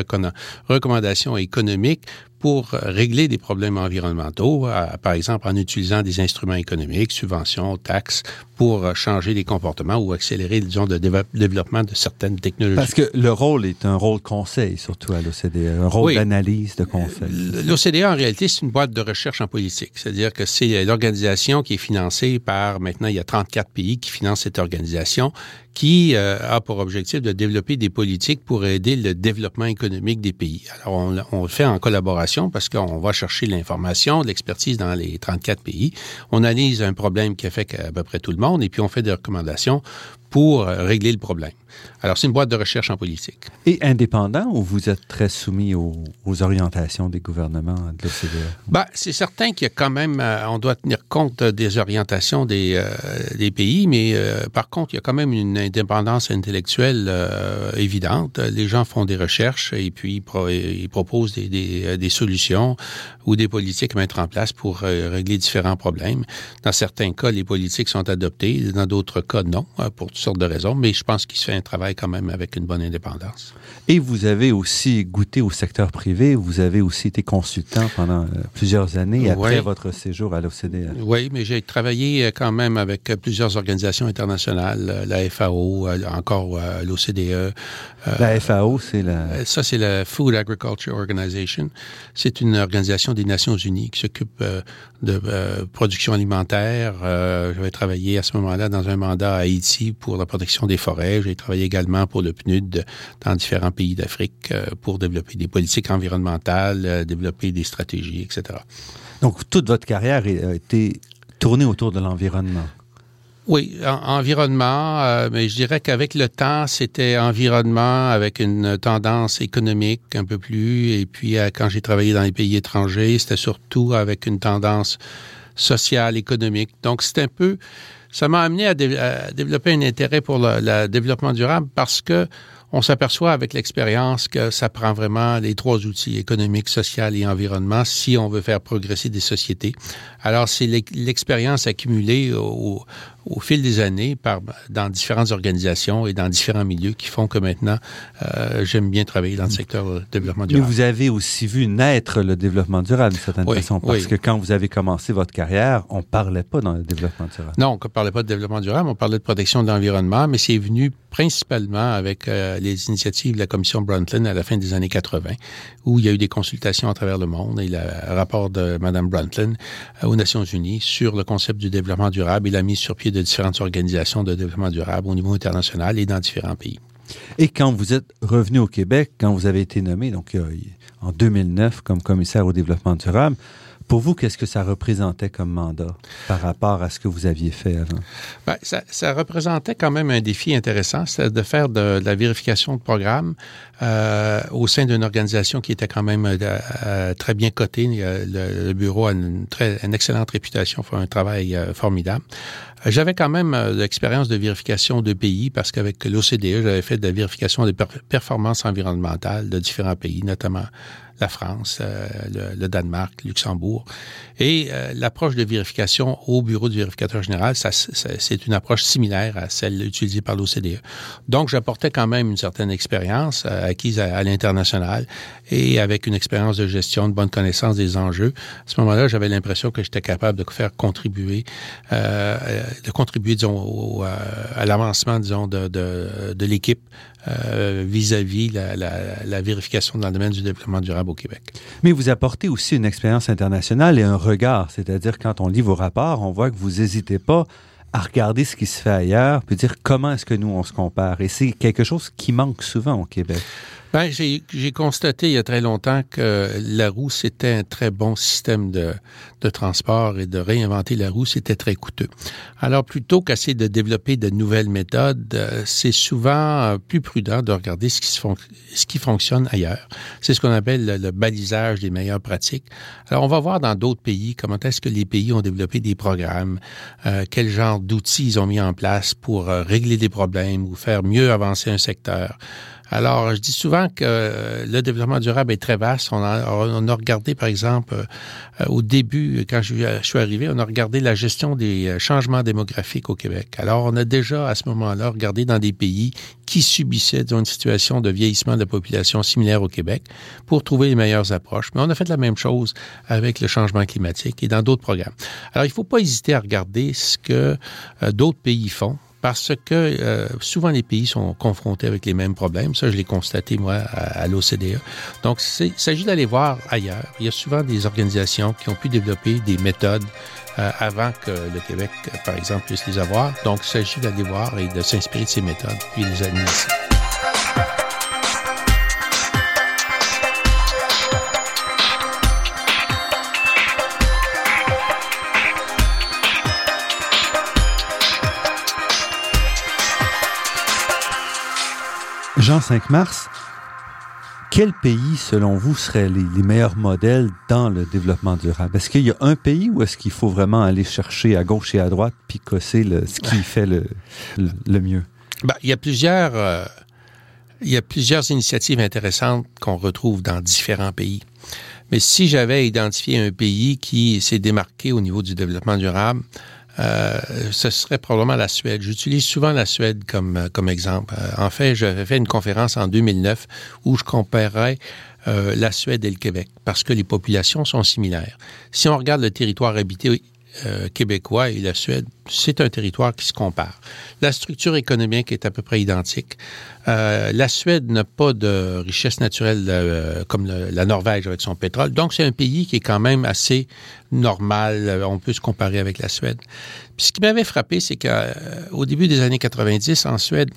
recommandations économiques pour régler des problèmes environnementaux, par exemple en utilisant des instruments économiques, subventions, taxes, pour changer les comportements ou accélérer, disons, le développement de certaines technologies. Parce que le rôle est un rôle conseil, surtout à l'OCDE, un rôle d'analyse, de conseil. L'OCDE, en réalité, c'est une boîte de recherche en politique. C'est-à-dire que c'est l'organisation qui est financée par, maintenant, il y a 34 pays qui financent cette organisation, qui euh, a pour objectif de développer des politiques pour aider le développement économique des pays. Alors, on, on le fait en collaboration parce qu'on va chercher l'information, l'expertise dans les 34 pays. On analyse un problème qui affecte à peu près tout le monde et puis on fait des recommandations pour euh, régler le problème. Alors, c'est une boîte de recherche en politique. Et indépendant ou vous êtes très soumis aux, orientations des gouvernements de l'OCDE? Ben, c'est certain qu'il y a quand même, euh, on doit tenir compte des orientations des, euh, des pays, mais par contre, il y a quand même une indépendance intellectuelle évidente. Les gens font des recherches et puis ils proposent des, des, des, solutions ou des politiques à mettre en place pour régler différents problèmes. Dans certains cas, les politiques sont adoptées, dans d'autres cas, non, pour toutes sortes de raisons, mais je pense qu'il se fait un travail quand même avec une bonne indépendance. Et vous avez aussi goûté au secteur privé, vous avez aussi été consultant pendant euh, plusieurs années après votre séjour à l'OCDE. Oui, mais j'ai travaillé euh, quand même avec plusieurs organisations internationales, euh, la FAO, encore l'OCDE. La FAO, c'est la... Ça, c'est la Food Agriculture Organization. C'est une organisation des Nations Unies qui s'occupe de production alimentaire. J'avais travaillé à ce moment-là dans un mandat à Haïti pour la protection des forêts. J'ai travaillé également pour le PNUD dans différents pays d'Afrique euh, pour développer des politiques environnementales, euh, développer des stratégies, etc. Donc, toute votre carrière a été tournée autour de l'environnement. Oui, environnement, euh, mais je dirais qu'avec le temps, c'était environnement avec une tendance économique un peu plus. Et puis, quand j'ai travaillé dans les pays étrangers, c'était surtout avec une tendance sociale, économique. Donc, c'est un peu ça m'a amené à, développer un intérêt pour le, développement durable parce que on s'aperçoit avec l'expérience que ça prend vraiment les trois outils économique, social et environnement si on veut faire progresser des sociétés. Alors, c'est l'expérience accumulée au, au fil des années par, dans différentes organisations et dans différents milieux qui font que maintenant, euh, j'aime bien travailler dans le secteur du développement durable. Mais vous avez aussi vu naître le développement durable d'une certaine façon, parce que quand vous avez commencé votre carrière, on parlait pas dans le développement durable. Non, on ne parlait pas de développement durable, on parlait de protection de l'environnement, mais c'est venu principalement avec euh, les initiatives de la commission Brundtland à la fin des années 80, où il y a eu des consultations à travers le monde et le rapport de Mme Brundtland euh, aux Nations Unies sur le concept du développement durable et la mise sur pied de différentes organisations de développement durable au niveau international et dans différents pays. Et quand vous êtes revenu au Québec, quand vous avez été nommé donc euh, en 2009 comme commissaire au développement durable, pour vous, qu'est-ce que ça représentait comme mandat par rapport à ce que vous aviez fait avant? Ben, ça, représentait quand même un défi intéressant, c'est de faire de, la vérification de programme euh, au sein d'une organisation qui était quand même euh, très bien cotée. Le, bureau a une, très, une excellente réputation, fait un travail formidable. J'avais quand même l'expérience de vérification de pays parce qu'avec l'OCDE, j'avais fait de la vérification des performances environnementales de différents pays, notamment la France, euh, le, Danemark, Luxembourg. Et euh, l'approche de vérification au bureau du vérificateur général, ça, c'est une approche similaire à celle utilisée par l'OCDE. Donc, j'apportais quand même une certaine expérience euh, acquise à, l'international et avec une expérience de gestion, de bonne connaissance des enjeux. À ce moment-là, j'avais l'impression que j'étais capable de faire contribuer, de contribuer, disons, à l'avancement, disons, de, de, de l'équipe euh, vis-à-vis la, la, vérification dans le domaine du développement durable au Québec. Mais vous apportez aussi une expérience internationale et un regard, c'est-à-dire quand on lit vos rapports, on voit que vous n'hésitez pas à regarder ce qui se fait ailleurs, puis dire comment est-ce que nous, on se compare. Et c'est quelque chose qui manque souvent au Québec. Ben, j'ai constaté il y a très longtemps que la roue, c'était un très bon système de, de transport et de réinventer la roue, c'était très coûteux. Alors, plutôt qu'essayer de développer de nouvelles méthodes, euh, c'est souvent plus prudent de regarder ce qui, se ce qui fonctionne ailleurs. C'est ce qu'on appelle le, balisage des meilleures pratiques. Alors, on va voir dans d'autres pays comment est-ce que les pays ont développé des programmes, euh, quel genre d'outils ils ont mis en place pour euh, régler des problèmes ou faire mieux avancer un secteur. Alors, je dis souvent que euh, le développement durable est très vaste. On a, on a regardé, par exemple, euh, au début, quand je, suis arrivé, on a regardé la gestion des euh, changements démographiques au Québec. Alors, on a déjà, à ce moment-là, regardé dans des pays qui subissaient une situation de vieillissement de la population similaire au Québec pour trouver les meilleures approches. Mais on a fait la même chose avec le changement climatique et dans d'autres programmes. Alors, il ne faut pas hésiter à regarder ce que d'autres pays font parce que euh, souvent les pays sont confrontés avec les mêmes problèmes. Ça, je l'ai constaté, moi, à, l'OCDE. Donc, il s'agit d'aller voir ailleurs. Il y a souvent des organisations qui ont pu développer des méthodes euh, avant que le Québec, par exemple, puisse les avoir. Donc, il s'agit d'aller voir et de s'inspirer de ces méthodes, puis les administrer. Jean 5 Mars, quel pays, selon vous, seraient les, meilleurs modèles dans le développement durable? Est-ce qu'il y a un pays ou est-ce qu'il faut vraiment aller chercher à gauche et à droite puis cosser ce qui fait le, mieux? Ben, il y a plusieurs... Euh, il y a plusieurs initiatives intéressantes qu'on retrouve dans différents pays. Mais si j'avais identifié un pays qui s'est démarqué au niveau du développement durable, euh, ce serait probablement la Suède. J'utilise souvent la Suède comme, euh, comme exemple. Euh, en fait, j'avais fait une conférence en 2009 où je comparais la Suède et le Québec parce que les populations sont similaires. Si on regarde le territoire habité euh, québécois et la Suède, c'est un territoire qui se compare. La structure économique est à peu près identique. Euh, la Suède n'a pas de richesse naturelle euh, comme la Norvège avec son pétrole. Donc, c'est un pays qui est quand même assez normal. On peut se comparer avec la Suède. Puis, ce qui m'avait frappé, c'est qu'au début des années 90, en Suède,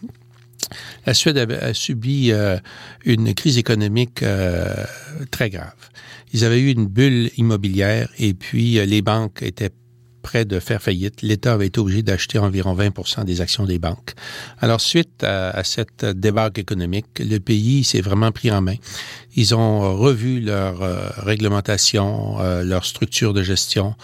la Suède a, subi une crise économique très grave. Ils avaient eu une bulle immobilière et puis les banques étaient de faire faillite, l'État avait été obligé d'acheter environ 20 des actions des banques. Alors, suite à, cette débâcle économique, le pays s'est vraiment pris en main. Ils ont revu leur euh, réglementation, euh, leur structure de gestion.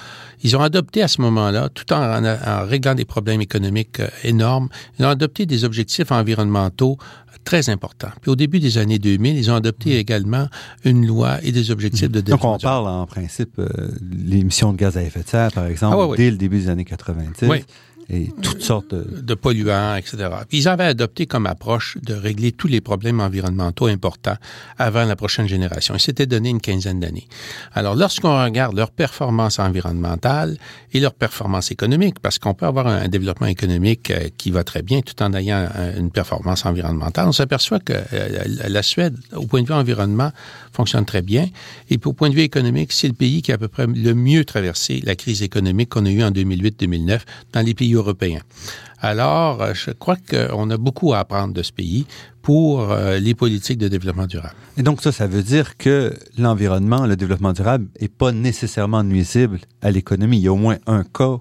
Ils ont adopté à ce moment-là, tout en, en, réglant des problèmes économiques euh, énormes, ils ont adopté des objectifs environnementaux très important. Puis au début des années 2000, ils ont adopté mm. également une loi et des objectifs de développement. Donc on parle en principe euh, l'émission de gaz à effet de serre, par exemple, ah dès le début des années 90. Oui et toutes sortes de... polluants, etc. Ils avaient adopté comme approche de régler tous les problèmes environnementaux importants avant la prochaine génération. Ils s'étaient donné une quinzaine d'années. Alors, lorsqu'on regarde leur performance environnementale et leur performance économique, parce qu'on peut avoir un, développement économique euh, qui va très bien tout en ayant une performance environnementale, on s'aperçoit que euh, la Suède, au point de vue environnement, fonctionne très bien. Et puis, au point de vue économique, c'est le pays qui a à peu près le mieux traversé la crise économique qu'on a eue en 2008-2009 dans les pays Alors, euh, je crois qu'on a beaucoup à apprendre de ce pays pour euh, les politiques de développement durable. Et donc ça, ça veut dire que l'environnement, le développement durable n'est pas nécessairement nuisible à l'économie. Il y a au moins un cas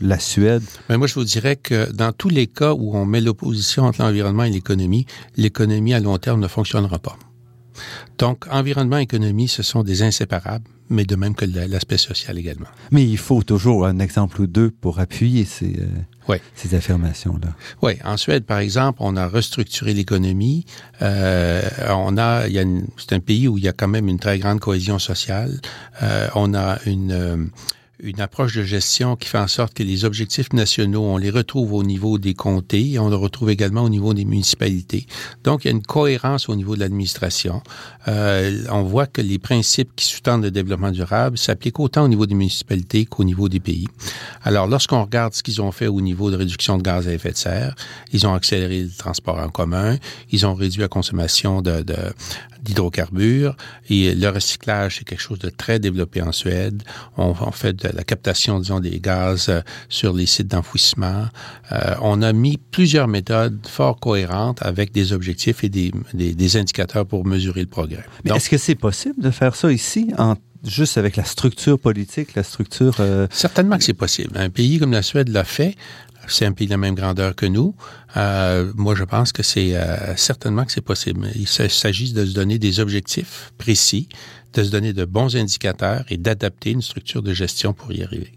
la Suède? Mais moi, je vous dirais que dans tous les cas où on met l'opposition entre l'environnement et l'économie, l'économie à long terme ne fonctionnera pas. Donc, environnement et économie, ce sont des inséparables, mais de même que l'aspect social également. Mais il faut toujours un exemple ou deux pour appuyer ces, euh, ces affirmations-là. Oui. En Suède, par exemple, on a restructuré l'économie. Euh, on a, c'est un pays où il y a quand même une très grande cohésion sociale. Euh, on a une une approche de gestion qui fait en sorte que les objectifs nationaux, on les retrouve au niveau des comtés et on les retrouve également au niveau des municipalités. Donc, il y a une cohérence au niveau de l'administration. Euh, on voit que les principes qui sous-tendent le développement durable s'appliquent autant au niveau des municipalités qu'au niveau des pays. Alors, lorsqu'on regarde ce qu'ils ont fait au niveau de réduction de gaz à effet de serre, ils ont accéléré le transport en commun, ils ont réduit la consommation de, de, d'hydrocarbures. Et le recyclage, c'est quelque chose de très développé en Suède. On, fait de la captation, disons, des gaz euh, sur les sites d'enfouissement. Euh, on a mis plusieurs méthodes fort cohérentes avec des objectifs et des, des, indicateurs pour mesurer le progrès. est-ce que c'est possible de faire ça ici en juste avec la structure politique, la structure... Euh, Certainement que c'est possible. Un pays comme la Suède l'a fait c'est un pays de la même grandeur que nous. Euh, moi, je pense que c'est euh, certainement que c'est possible. Il s'agit de se donner des objectifs précis, de se donner de bons indicateurs et d'adapter une structure de gestion pour y arriver.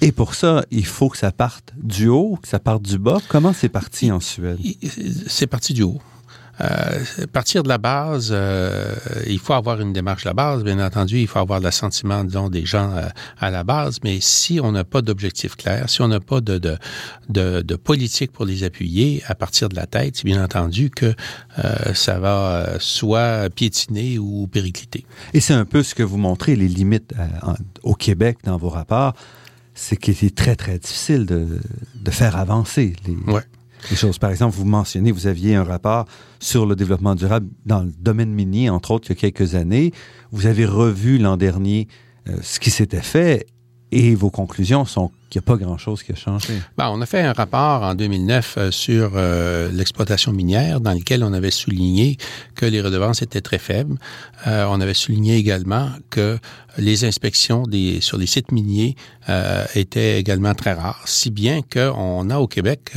Et pour ça, il faut que ça parte du haut, que ça parte du bas. Comment c'est parti en Suède? C'est parti du haut. Euh, partir de la base, euh, il faut avoir une démarche de la base, bien entendu, il faut avoir l'assentiment, disons, des gens euh, à la base, mais si on n'a pas d'objectif clair, si on n'a pas de, de, de, de, politique pour les appuyer à partir de la tête, c'est bien entendu que euh, ça va soit piétiner ou péricliter. Et c'est un peu ce que vous montrez, les limites au Québec dans vos rapports, c'est qu'il est très, très difficile de, de faire avancer les... Ouais choses. Par exemple, vous mentionnez, vous aviez un rapport sur le développement durable dans le domaine minier, entre autres, il y a quelques années. Vous avez revu l'an dernier euh, ce qui s'était fait et vos conclusions sont qu'il n'y a pas grand-chose qui a changé. Ben, on a fait un rapport en 2009 euh, sur euh, l'exploitation minière dans lequel on avait souligné que les redevances étaient très faibles. on avait souligné également que les inspections des, sur les sites miniers étaient également très rares, si bien qu'on a au Québec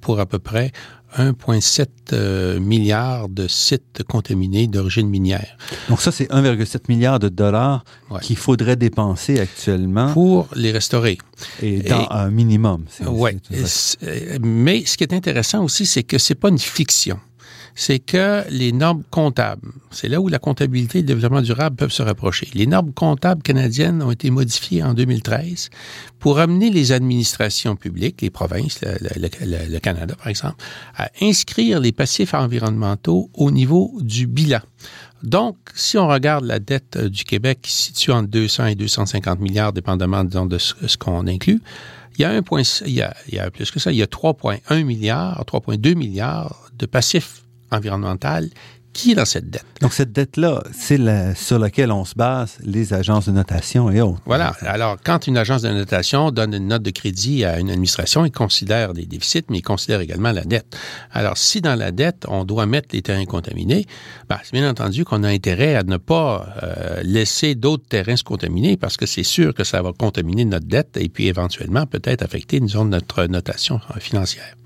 pour à peu près 1,7 euh, milliard de sites contaminés d'origine minière. Donc ça, c'est 1,7 milliard de dollars qu'il faudrait dépenser actuellement. Pour les restaurer. Et dans un minimum. Oui. Mais ce qui est intéressant aussi, c'est que c'est pas une fiction c'est que les normes comptables, c'est là où la comptabilité et le développement durable peuvent se rapprocher. Les normes comptables canadiennes ont été modifiées en 2013 pour amener les administrations publiques, les provinces, le, Canada par exemple, à inscrire les passifs environnementaux au niveau du bilan. Donc, si on regarde la dette euh, du Québec qui se situe entre 200 et 250 milliards, dépendamment de ce, qu'on inclut, il y a un point, il y a, il y a plus que ça, il y a 3,1 milliards, 3,2 milliards de passifs environnementale qui est dans cette dette. Donc, cette dette-là, c'est la, sur laquelle on se base les agences de notation et autres. Voilà. Alors, quand une agence de notation donne une note de crédit à une administration, il considère des déficits, mais il considère également la dette. Alors, si dans la dette, on doit mettre les terrains contaminés, ben, c'est bien entendu qu'on a intérêt à ne pas euh, laisser d'autres terrains se contaminer parce que c'est sûr que ça va contaminer notre dette et puis éventuellement peut-être affecter, disons, notre notation financière.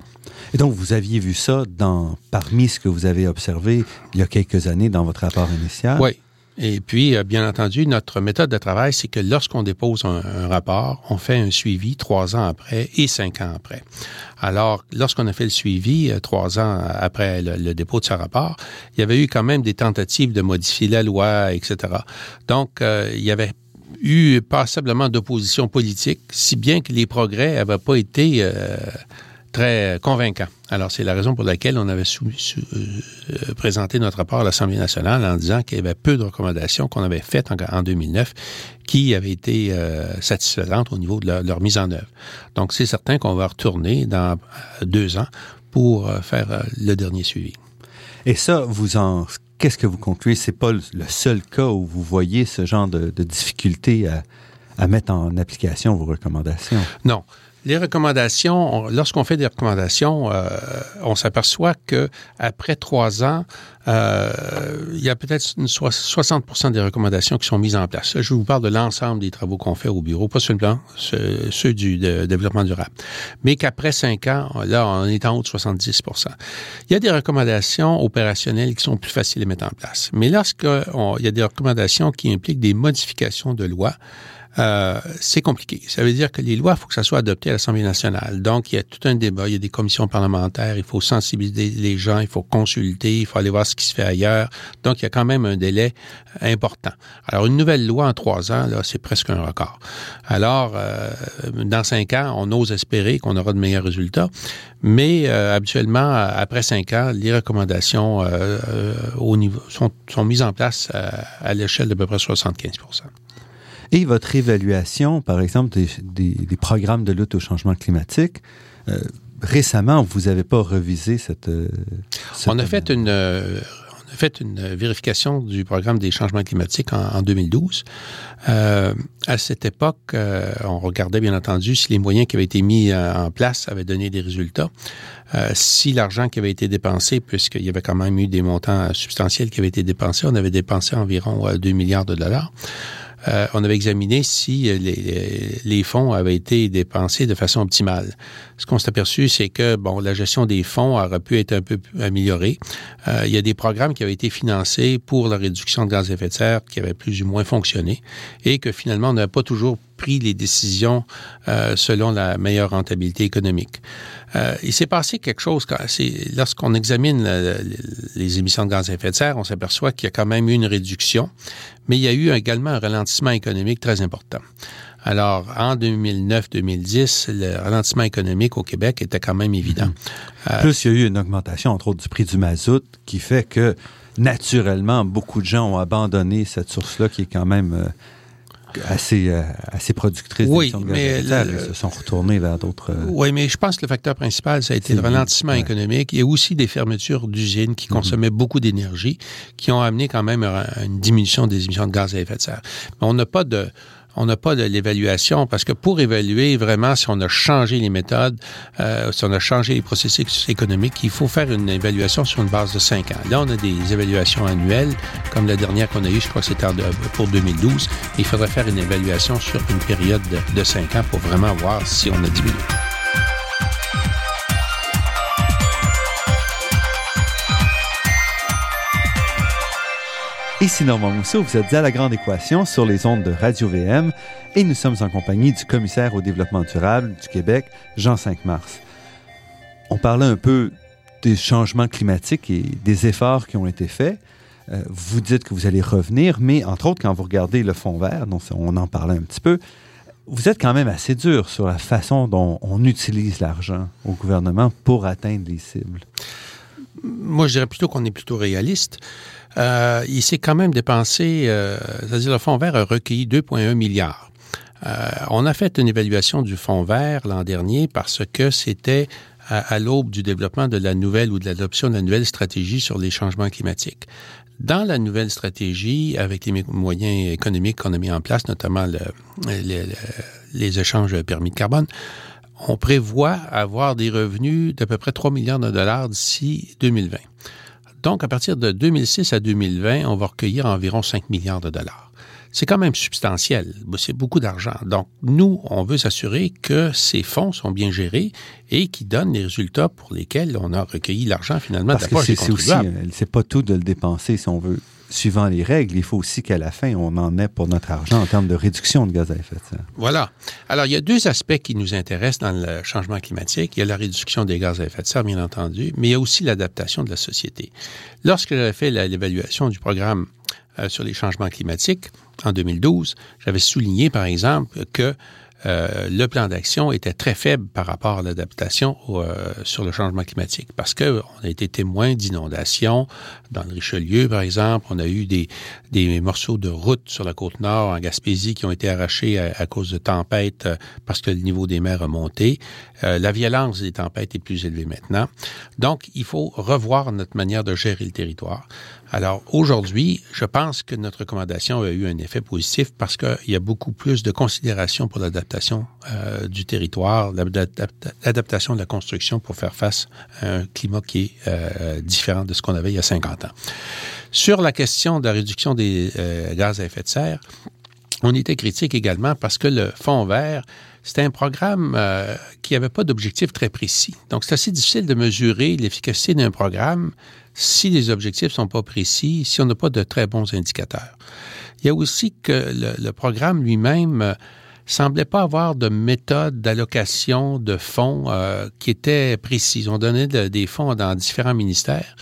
Et donc, vous aviez vu ça dans, parmi ce que vous avez observé il y a quelques années dans votre rapport initial? Oui. Et puis, euh, bien entendu, notre méthode de travail, c'est que lorsqu'on dépose un, rapport, on fait un suivi trois ans après et cinq ans après. Alors, lorsqu'on a fait le suivi euh, trois ans après le, dépôt de ce rapport, il y avait eu quand même des tentatives de modifier la loi, etc. Donc, euh, il y avait eu passablement d'opposition politique, si bien que les progrès n'avaient pas été très convaincant. Alors, c'est la raison pour laquelle on avait euh, présenté notre rapport à l'Assemblée nationale en disant qu'il y avait peu de recommandations qu'on avait faites en, 2009 qui avaient été euh, satisfaisantes au niveau de leur, mise en œuvre. Donc, c'est certain qu'on va retourner dans euh, deux ans pour faire le dernier suivi. Et ça, vous en qu'est-ce que vous concluez? C'est pas le seul cas où vous voyez ce genre de, de difficulté à, à mettre en application vos recommandations. Non. Les recommandations, lorsqu'on fait des recommandations, euh, on s'aperçoit que après trois ans, euh, il y a peut-être 60% des recommandations qui sont mises en place. Je vous parle de l'ensemble des travaux qu'on fait au bureau, pas seulement ceux, du développement durable. Mais qu'après cinq ans, là, on est en haut de 70% Il y a des recommandations opérationnelles qui sont plus faciles à mettre en place. Mais lorsqu'il y a des recommandations qui impliquent des modifications de loi, euh, c'est compliqué. Ça veut dire que les lois, il faut que ça soit adopté à l'Assemblée nationale. Donc, il y a tout un débat, il y a des commissions parlementaires, il faut sensibiliser les gens, il faut consulter, il faut aller voir ce qui se fait ailleurs. Donc, il y a quand même un délai important. Alors, une nouvelle loi en trois ans, c'est presque un record. Alors, euh, dans cinq ans, on ose espérer qu'on aura de meilleurs résultats, mais euh, habituellement, après cinq ans, les recommandations au niveau sont, mises en place à l'échelle d'à peu près 75 et votre évaluation, par exemple, des, programmes de lutte au changement climatique, euh, récemment, vous n'avez pas revisé cette, euh, On a fait une, euh, a fait une vérification du programme des changements climatiques en, 2012. Euh, à cette époque, on regardait bien entendu si les moyens qui avaient été mis en place avaient donné des résultats. si l'argent qui avait été dépensé, puisqu'il y avait quand même eu des montants substantiels qui avaient été dépensés, on avait dépensé environ 2 milliards de dollars. Euh, on avait examiné si euh, les, fonds avaient été dépensés de façon optimale. Ce qu'on s'est aperçu, c'est que bon, la gestion des fonds aurait pu être un peu améliorée. Euh, il y a des programmes qui avaient été financés pour la réduction de gaz à effet de serre qui avaient plus ou moins fonctionné et que finalement, on n'avait pas toujours pris les décisions selon la meilleure rentabilité économique. Euh, il s'est passé quelque chose. Lorsqu'on examine les émissions de gaz à effet de serre, on s'aperçoit qu'il y a quand même eu une réduction, mais il y a eu également un ralentissement économique très important. Alors, en 2009-2010, le ralentissement économique au Québec était quand même évident. Mm-hmm. Euh, Plus, il y a eu une augmentation, entre autres, du prix du mazout qui fait que, naturellement, beaucoup de gens ont abandonné cette source-là qui est quand même euh, assez, euh, assez productrices oui, mais se sont vers d'autres. Euh, oui, mais je pense que le facteur principal, ça a été le ralentissement économique. Il y a aussi des fermetures d'usines qui mhm. consommaient beaucoup d'énergie, qui ont amené quand même à une diminution des émissions de gaz à effet de serre. Mais on n'a pas de on n'a pas de l'évaluation parce que pour évaluer vraiment si on a changé les méthodes, euh, si on a changé les processus économiques, il faut faire une évaluation sur une base de cinq ans. Là, on a des évaluations annuelles, comme la dernière qu'on a eue, je crois que c'était pour 2012. Il faudrait faire une évaluation sur une période de, de cinq ans pour vraiment voir si on a diminué. Ici Normand Mousseau, vous êtes à La Grande Équation sur les ondes de Radio-VM et nous sommes en compagnie du commissaire au développement durable du Québec, Jean 5 Mars. On parlait un peu des changements climatiques et des efforts qui ont été faits. Euh, vous dites que vous allez revenir, mais entre autres, quand vous regardez le fond vert, dont on en parlait un petit peu, vous êtes quand même assez dur sur la façon dont on utilise l'argent au gouvernement pour atteindre les cibles. Moi, je dirais plutôt qu'on est plutôt réaliste. Euh, il s'est quand même dépensé, euh, c'est-à-dire le fonds vert a recueilli 2,1 milliards. Euh, on a fait une évaluation du fonds vert l'an dernier parce que c'était à, l'aube du développement de la nouvelle ou de l'adoption de la nouvelle stratégie sur les changements climatiques. Dans la nouvelle stratégie, avec les moyens économiques qu'on a mis en place, notamment les échanges permis de carbone, on prévoit avoir des revenus d'à peu près 3 milliards de dollars d'ici 2020. Donc, à partir de 2006 à 2020, on va recueillir environ 5 milliards de dollars. C'est quand même substantiel. C'est beaucoup d'argent. Donc, nous, on veut s'assurer que ces fonds sont bien gérés et qui donnent les résultats pour lesquels on a recueilli l'argent finalement. Parce que c'est aussi, c'est pas tout de le dépenser si on veut suivant les règles, il faut aussi qu'à la fin, on en ait pour notre argent en termes de réduction de gaz à effet de serre. Voilà. Alors, il y a deux aspects qui nous intéressent dans le changement climatique. Il y a la réduction des gaz à effet de serre, bien entendu, mais il y a aussi l'adaptation de la société. Lorsque j'avais fait l'évaluation du programme euh, sur les changements climatiques en 2012, j'avais souligné, par exemple, que euh, le plan d'action était très faible par rapport à l'adaptation euh, sur le changement climatique parce que on a été témoin d'inondations dans le Richelieu, par exemple. On a eu des, des morceaux de route sur la côte nord en Gaspésie qui ont été arrachés à, cause de tempêtes euh, parce que le niveau des mers a monté. la violence des tempêtes est plus élevée maintenant. Donc, il faut revoir notre manière de gérer le territoire. Alors aujourd'hui, je pense que notre recommandation a eu un effet positif parce qu'il y a beaucoup plus de considération pour l'adaptation euh, du territoire, l'adaptation de la construction pour faire face à un climat qui est euh, différent de ce qu'on avait il y a 50 ans. Sur la question de la réduction des euh, gaz à effet de serre, on était critique également parce que le Fonds vert, c'était un programme qui n'avait pas d'objectif très précis. Donc, c'est assez difficile de mesurer l'efficacité d'un programme si les objectifs sont pas précis, si on n'a pas de très bons indicateurs. Il y a aussi que le, programme lui-même euh, semblait pas avoir de méthode d'allocation de fonds euh, qui était précise. On donnait des fonds dans différents ministères.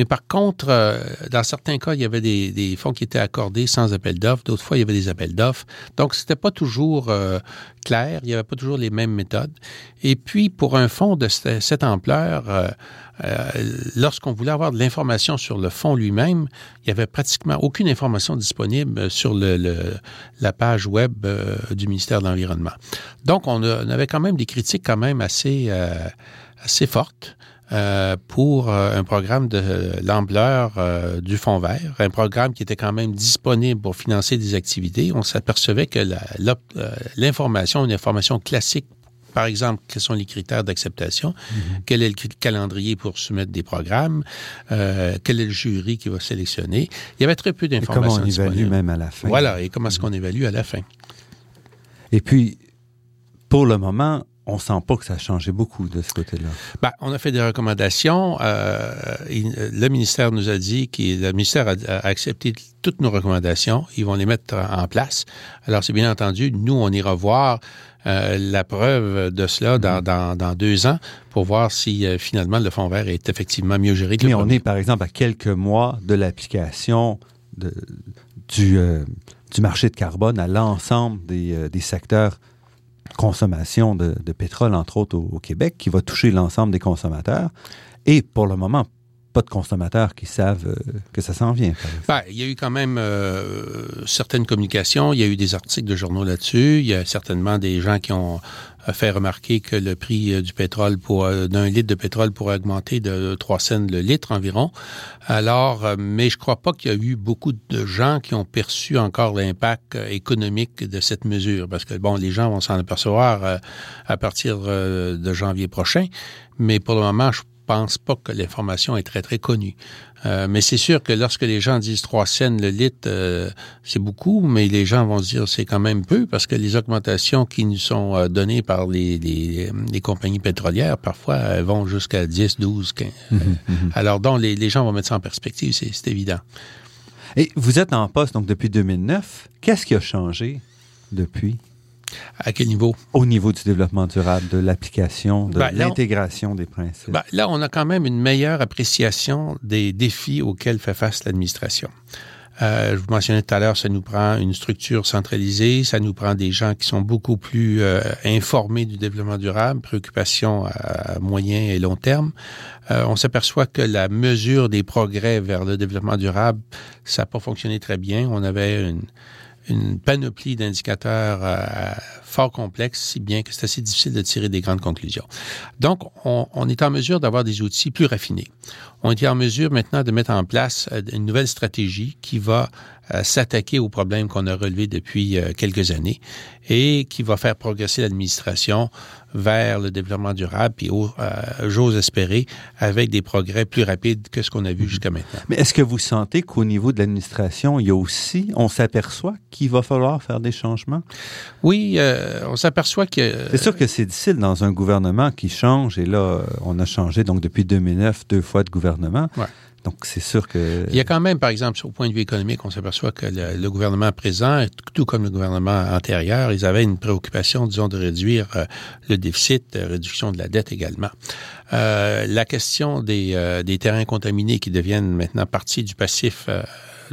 Mais par contre, euh, dans certains cas, il y avait des, fonds qui étaient accordés sans appel d'offres. D'autres fois, il y avait des appels d'offres. Donc, c'était pas toujours clair. Il n'y avait pas toujours les mêmes méthodes. Et puis, pour un fonds de cette ampleur, euh, lorsqu'on voulait avoir de l'information sur le fonds lui-même, il n'y avait pratiquement aucune information disponible sur la page web euh, du ministère de l'Environnement. Donc, on, avait quand même des critiques quand même euh, assez fortes euh, pour euh, un programme de l'ampleur euh, du Fonds vert, un programme qui était quand même disponible pour financer des activités. On s'apercevait que l'information, une information classique par exemple, quels sont les critères d'acceptation, mhm. quel est le calendrier pour soumettre des programmes, euh, quel est le jury qui va sélectionner. Il y avait très peu d'informations. Comment on évalue même à la fin? Voilà, et comment est-ce qu'on évalue à la fin? Et puis, pour le moment, on sent pas que ça a changé beaucoup de ce côté-là. Ben, on a fait des recommandations. Euh, le ministère nous a dit que le ministère a, accepté toutes nos recommandations. Ils vont les mettre en place. Alors, c'est bien entendu, nous, on ira voir euh, la preuve de cela dans, mm-hmm. dans, deux ans pour voir si euh, finalement le fonds vert est effectivement mieux géré que Mais on est, par exemple, à quelques mois de l'application du, du marché de carbone à l'ensemble des, des secteurs consommation de, pétrole, entre autres au, Québec, qui va toucher l'ensemble des consommateurs. Et pour le moment, pas de consommateurs qui savent euh, que ça s'en vient. Ben, il y a eu quand même euh, certaines communications, il y a eu des articles de journaux là-dessus, il y a certainement des gens qui ont a fait remarquer que le prix euh, du pétrole pour euh, d'un litre de pétrole pourrait augmenter de 3 cents le litre environ. Alors, euh, mais je crois pas qu'il y a eu beaucoup de gens qui ont perçu encore l'impact économique de cette mesure, parce que bon, les gens vont s'en apercevoir à partir de janvier prochain. Mais pour le moment, je pense pas que l'information est très, très connue. Euh, mais c'est sûr que lorsque les gens disent 3 cents le litre, euh, c'est beaucoup, mais les gens vont se dire c'est quand même peu parce que les augmentations qui nous sont euh, données par les, les, les compagnies pétrolières, parfois, elles vont jusqu'à 10, 12, 15. Alors, donc, les, les, gens vont mettre ça en perspective, c'est évident. Et vous êtes en poste donc depuis 2009. Qu'est-ce qui a changé depuis? À quel niveau? Au niveau du développement durable, de l'application, de ben, l'intégration des principes. Ben, là, on a quand même une meilleure appréciation des défis auxquels fait face l'administration. Euh, je vous mentionnais tout à l'heure, ça nous prend une structure centralisée, ça nous prend des gens qui sont beaucoup plus euh, informés du développement durable, préoccupations à moyen et long terme. Euh, on s'aperçoit que la mesure des progrès vers le développement durable, ça n'a pas fonctionné très bien. On avait une, une panoplie d'indicateurs euh, fort complexes, si bien que c'est assez difficile de tirer des grandes conclusions. Donc, on, est en mesure d'avoir des outils plus raffinés. On est en mesure maintenant de mettre en place euh, une nouvelle stratégie qui va s'attaquer aux problèmes qu'on a relevés depuis quelques années et qui va faire progresser l'administration vers le développement durable, puis euh, j'ose espérer, avec des progrès plus rapides que ce qu'on a vu mhm. jusqu'à maintenant. Mais est-ce que vous sentez qu'au niveau de l'administration, il y a aussi, on s'aperçoit qu'il va falloir faire des changements? Oui, euh, on s'aperçoit que... c'est sûr que c'est difficile dans un gouvernement qui change, et là, on a changé donc depuis 2009 deux fois de gouvernement. Ouais. Donc, c'est sûr que... Il y a quand même, par exemple, au point de vue économique, on s'aperçoit que le, gouvernement présent, tout comme le gouvernement antérieur, ils avaient une préoccupation, disons, de réduire euh, le déficit, de réduction de la dette également. Euh, la question des, euh, des, terrains contaminés qui deviennent maintenant partie du passif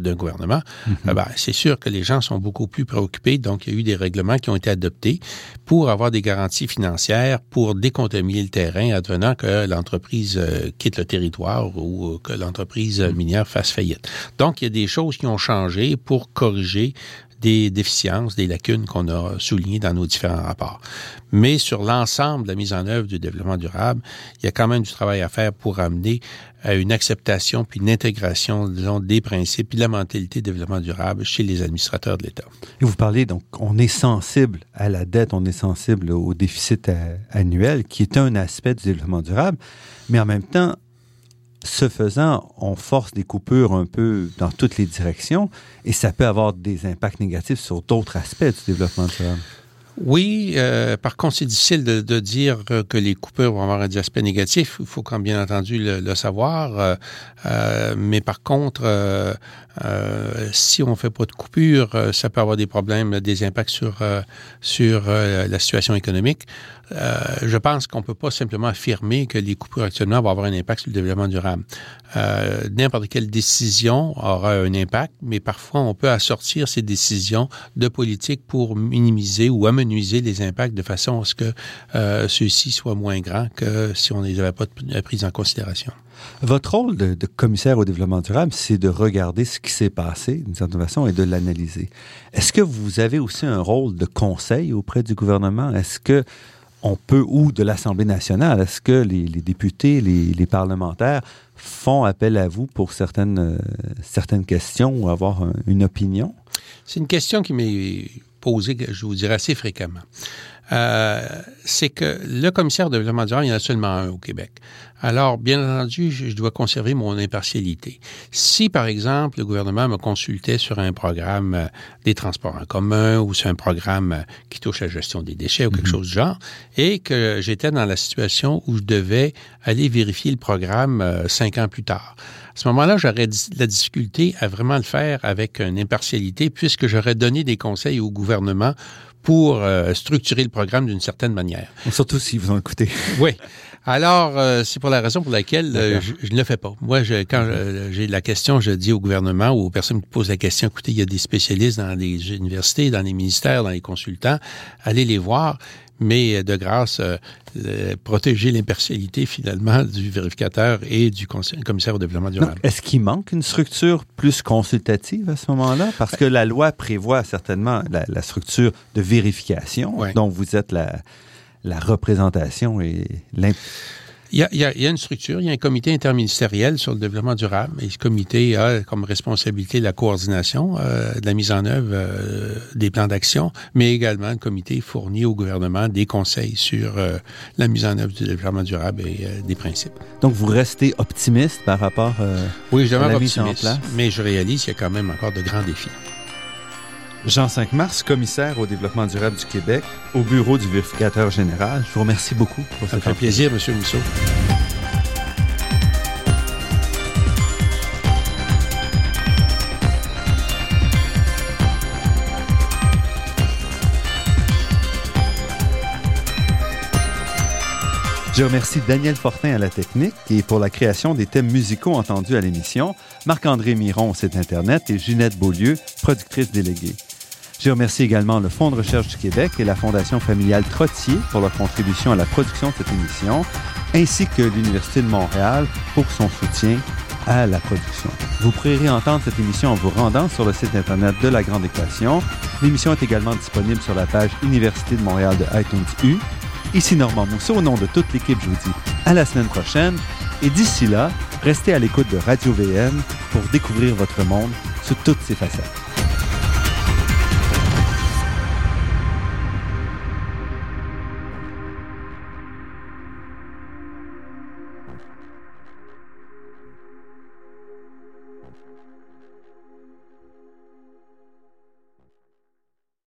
d'un gouvernement, mhm. euh, ben, c'est sûr que les gens sont beaucoup plus préoccupés. Donc, il y a eu des règlements qui ont été adoptés pour avoir des garanties financières pour décontaminer le terrain advenant que l'entreprise euh, quitte le territoire ou euh, que l'entreprise mhm. minière fasse faillite. Donc, il y a des choses qui ont changé pour corriger des déficiences, des lacunes qu'on a soulignées dans nos différents rapports. Mais sur l'ensemble de la mise en œuvre du développement durable, il y a quand même du travail à faire pour amener à une acceptation puis une intégration, disons, des principes et de la mentalité développement durable chez les administrateurs de l'État. Et vous parlez, donc, on est sensible à la dette, on est sensible au déficit annuel, qui est un aspect du développement durable, mais en même temps, ce faisant, on force des coupures un peu dans toutes les directions et ça peut avoir des impacts négatifs sur d'autres aspects du développement durable. Oui, euh, par contre, c'est difficile de, dire que les coupures vont avoir des aspects négatifs. Il faut quand bien entendu le, le savoir. Euh, euh mais par contre, euh, euh, si on fait pas de coupures, ça peut avoir des problèmes, des impacts sur sur la situation économique. Euh, je pense qu'on peut pas simplement affirmer que les coupures actuellement vont avoir un impact sur le développement durable. Euh, N'importe quelle décision aura un impact, mais parfois on peut assortir ces décisions de politique pour minimiser ou amenuiser les impacts de façon à ce que euh, ceux-ci soient moins grands que si on ne les avait pas pris en considération. Votre rôle de, commissaire au développement durable, c'est de regarder ce qui s'est passé d'une certaine façon et de l'analyser. Est-ce que vous avez aussi un rôle de conseil auprès du gouvernement? Est-ce que on peut, ou de l'Assemblée nationale, est-ce que les, députés, les, parlementaires font appel à vous pour certaines, euh, certaines questions ou avoir une opinion? C'est une question qui m'est posée, je vous dirais, assez fréquemment. Euh, c'est que le commissaire de développement durable, il y en a seulement un au Québec. Alors, bien entendu, je, dois conserver mon impartialité. Si, par exemple, le gouvernement me consultait sur un programme euh, des transports en commun ou sur un programme euh, qui touche à la gestion des déchets ou quelque mhm. chose du genre, et que j'étais dans la situation où je devais aller vérifier le programme cinq ans plus tard. À ce moment-là, j'aurais la difficulté à vraiment le faire avec une impartialité puisque j'aurais donné des conseils au gouvernement pour euh, structurer le programme d'une certaine manière. Surtout si vous en écoutez. oui. Alors, euh, c'est pour la raison pour laquelle euh, je, ne le fais pas. Moi, je, quand j'ai la question, je dis au gouvernement ou aux personnes qui posent la question, écoutez, il y a des spécialistes dans les universités, dans les ministères, dans les consultants, allez les voir mais de grâce, protéger l'impartialité finalement du vérificateur et du commissaire au développement durable. Est-ce qu'il manque une structure plus consultative à ce moment-là? Parce que la loi prévoit certainement la, structure de vérification dont vous êtes la, la représentation et il y, a, une structure, il y a un comité interministériel sur le développement durable et ce comité a comme responsabilité la coordination euh, de la mise en œuvre euh, des plans d'action, mais également le comité fournit au gouvernement des conseils sur euh, la mise en œuvre du développement durable et des principes. Donc vous restez optimiste par rapport oui, je à la mise en place? mais je réalise qu'il y a quand même encore de grands défis. Jean 5 Mars, commissaire au développement durable du Québec, au bureau du vérificateur général. Je vous remercie beaucoup pour Ça fait plaisir, M. Mousseau. Je remercie Daniel Fortin à la technique et pour la création des thèmes musicaux entendus à l'émission, Marc-André Miron au site Internet et Ginette Beaulieu, productrice déléguée. Je remercie également le Fonds de recherche du Québec et la Fondation familiale Trottier pour leur contribution à la production de cette émission, ainsi que l'Université de Montréal pour son soutien à la production. Vous pourrez entendre cette émission en vous rendant sur le site Internet de La Grande Équation. L'émission est également disponible sur la page Université de Montréal de iTunes U. Ici Normand Mousseau, au nom de toute l'équipe, je vous dis à la semaine prochaine. Et d'ici là, restez à l'écoute de Radio VM pour découvrir votre monde sous toutes ses facettes.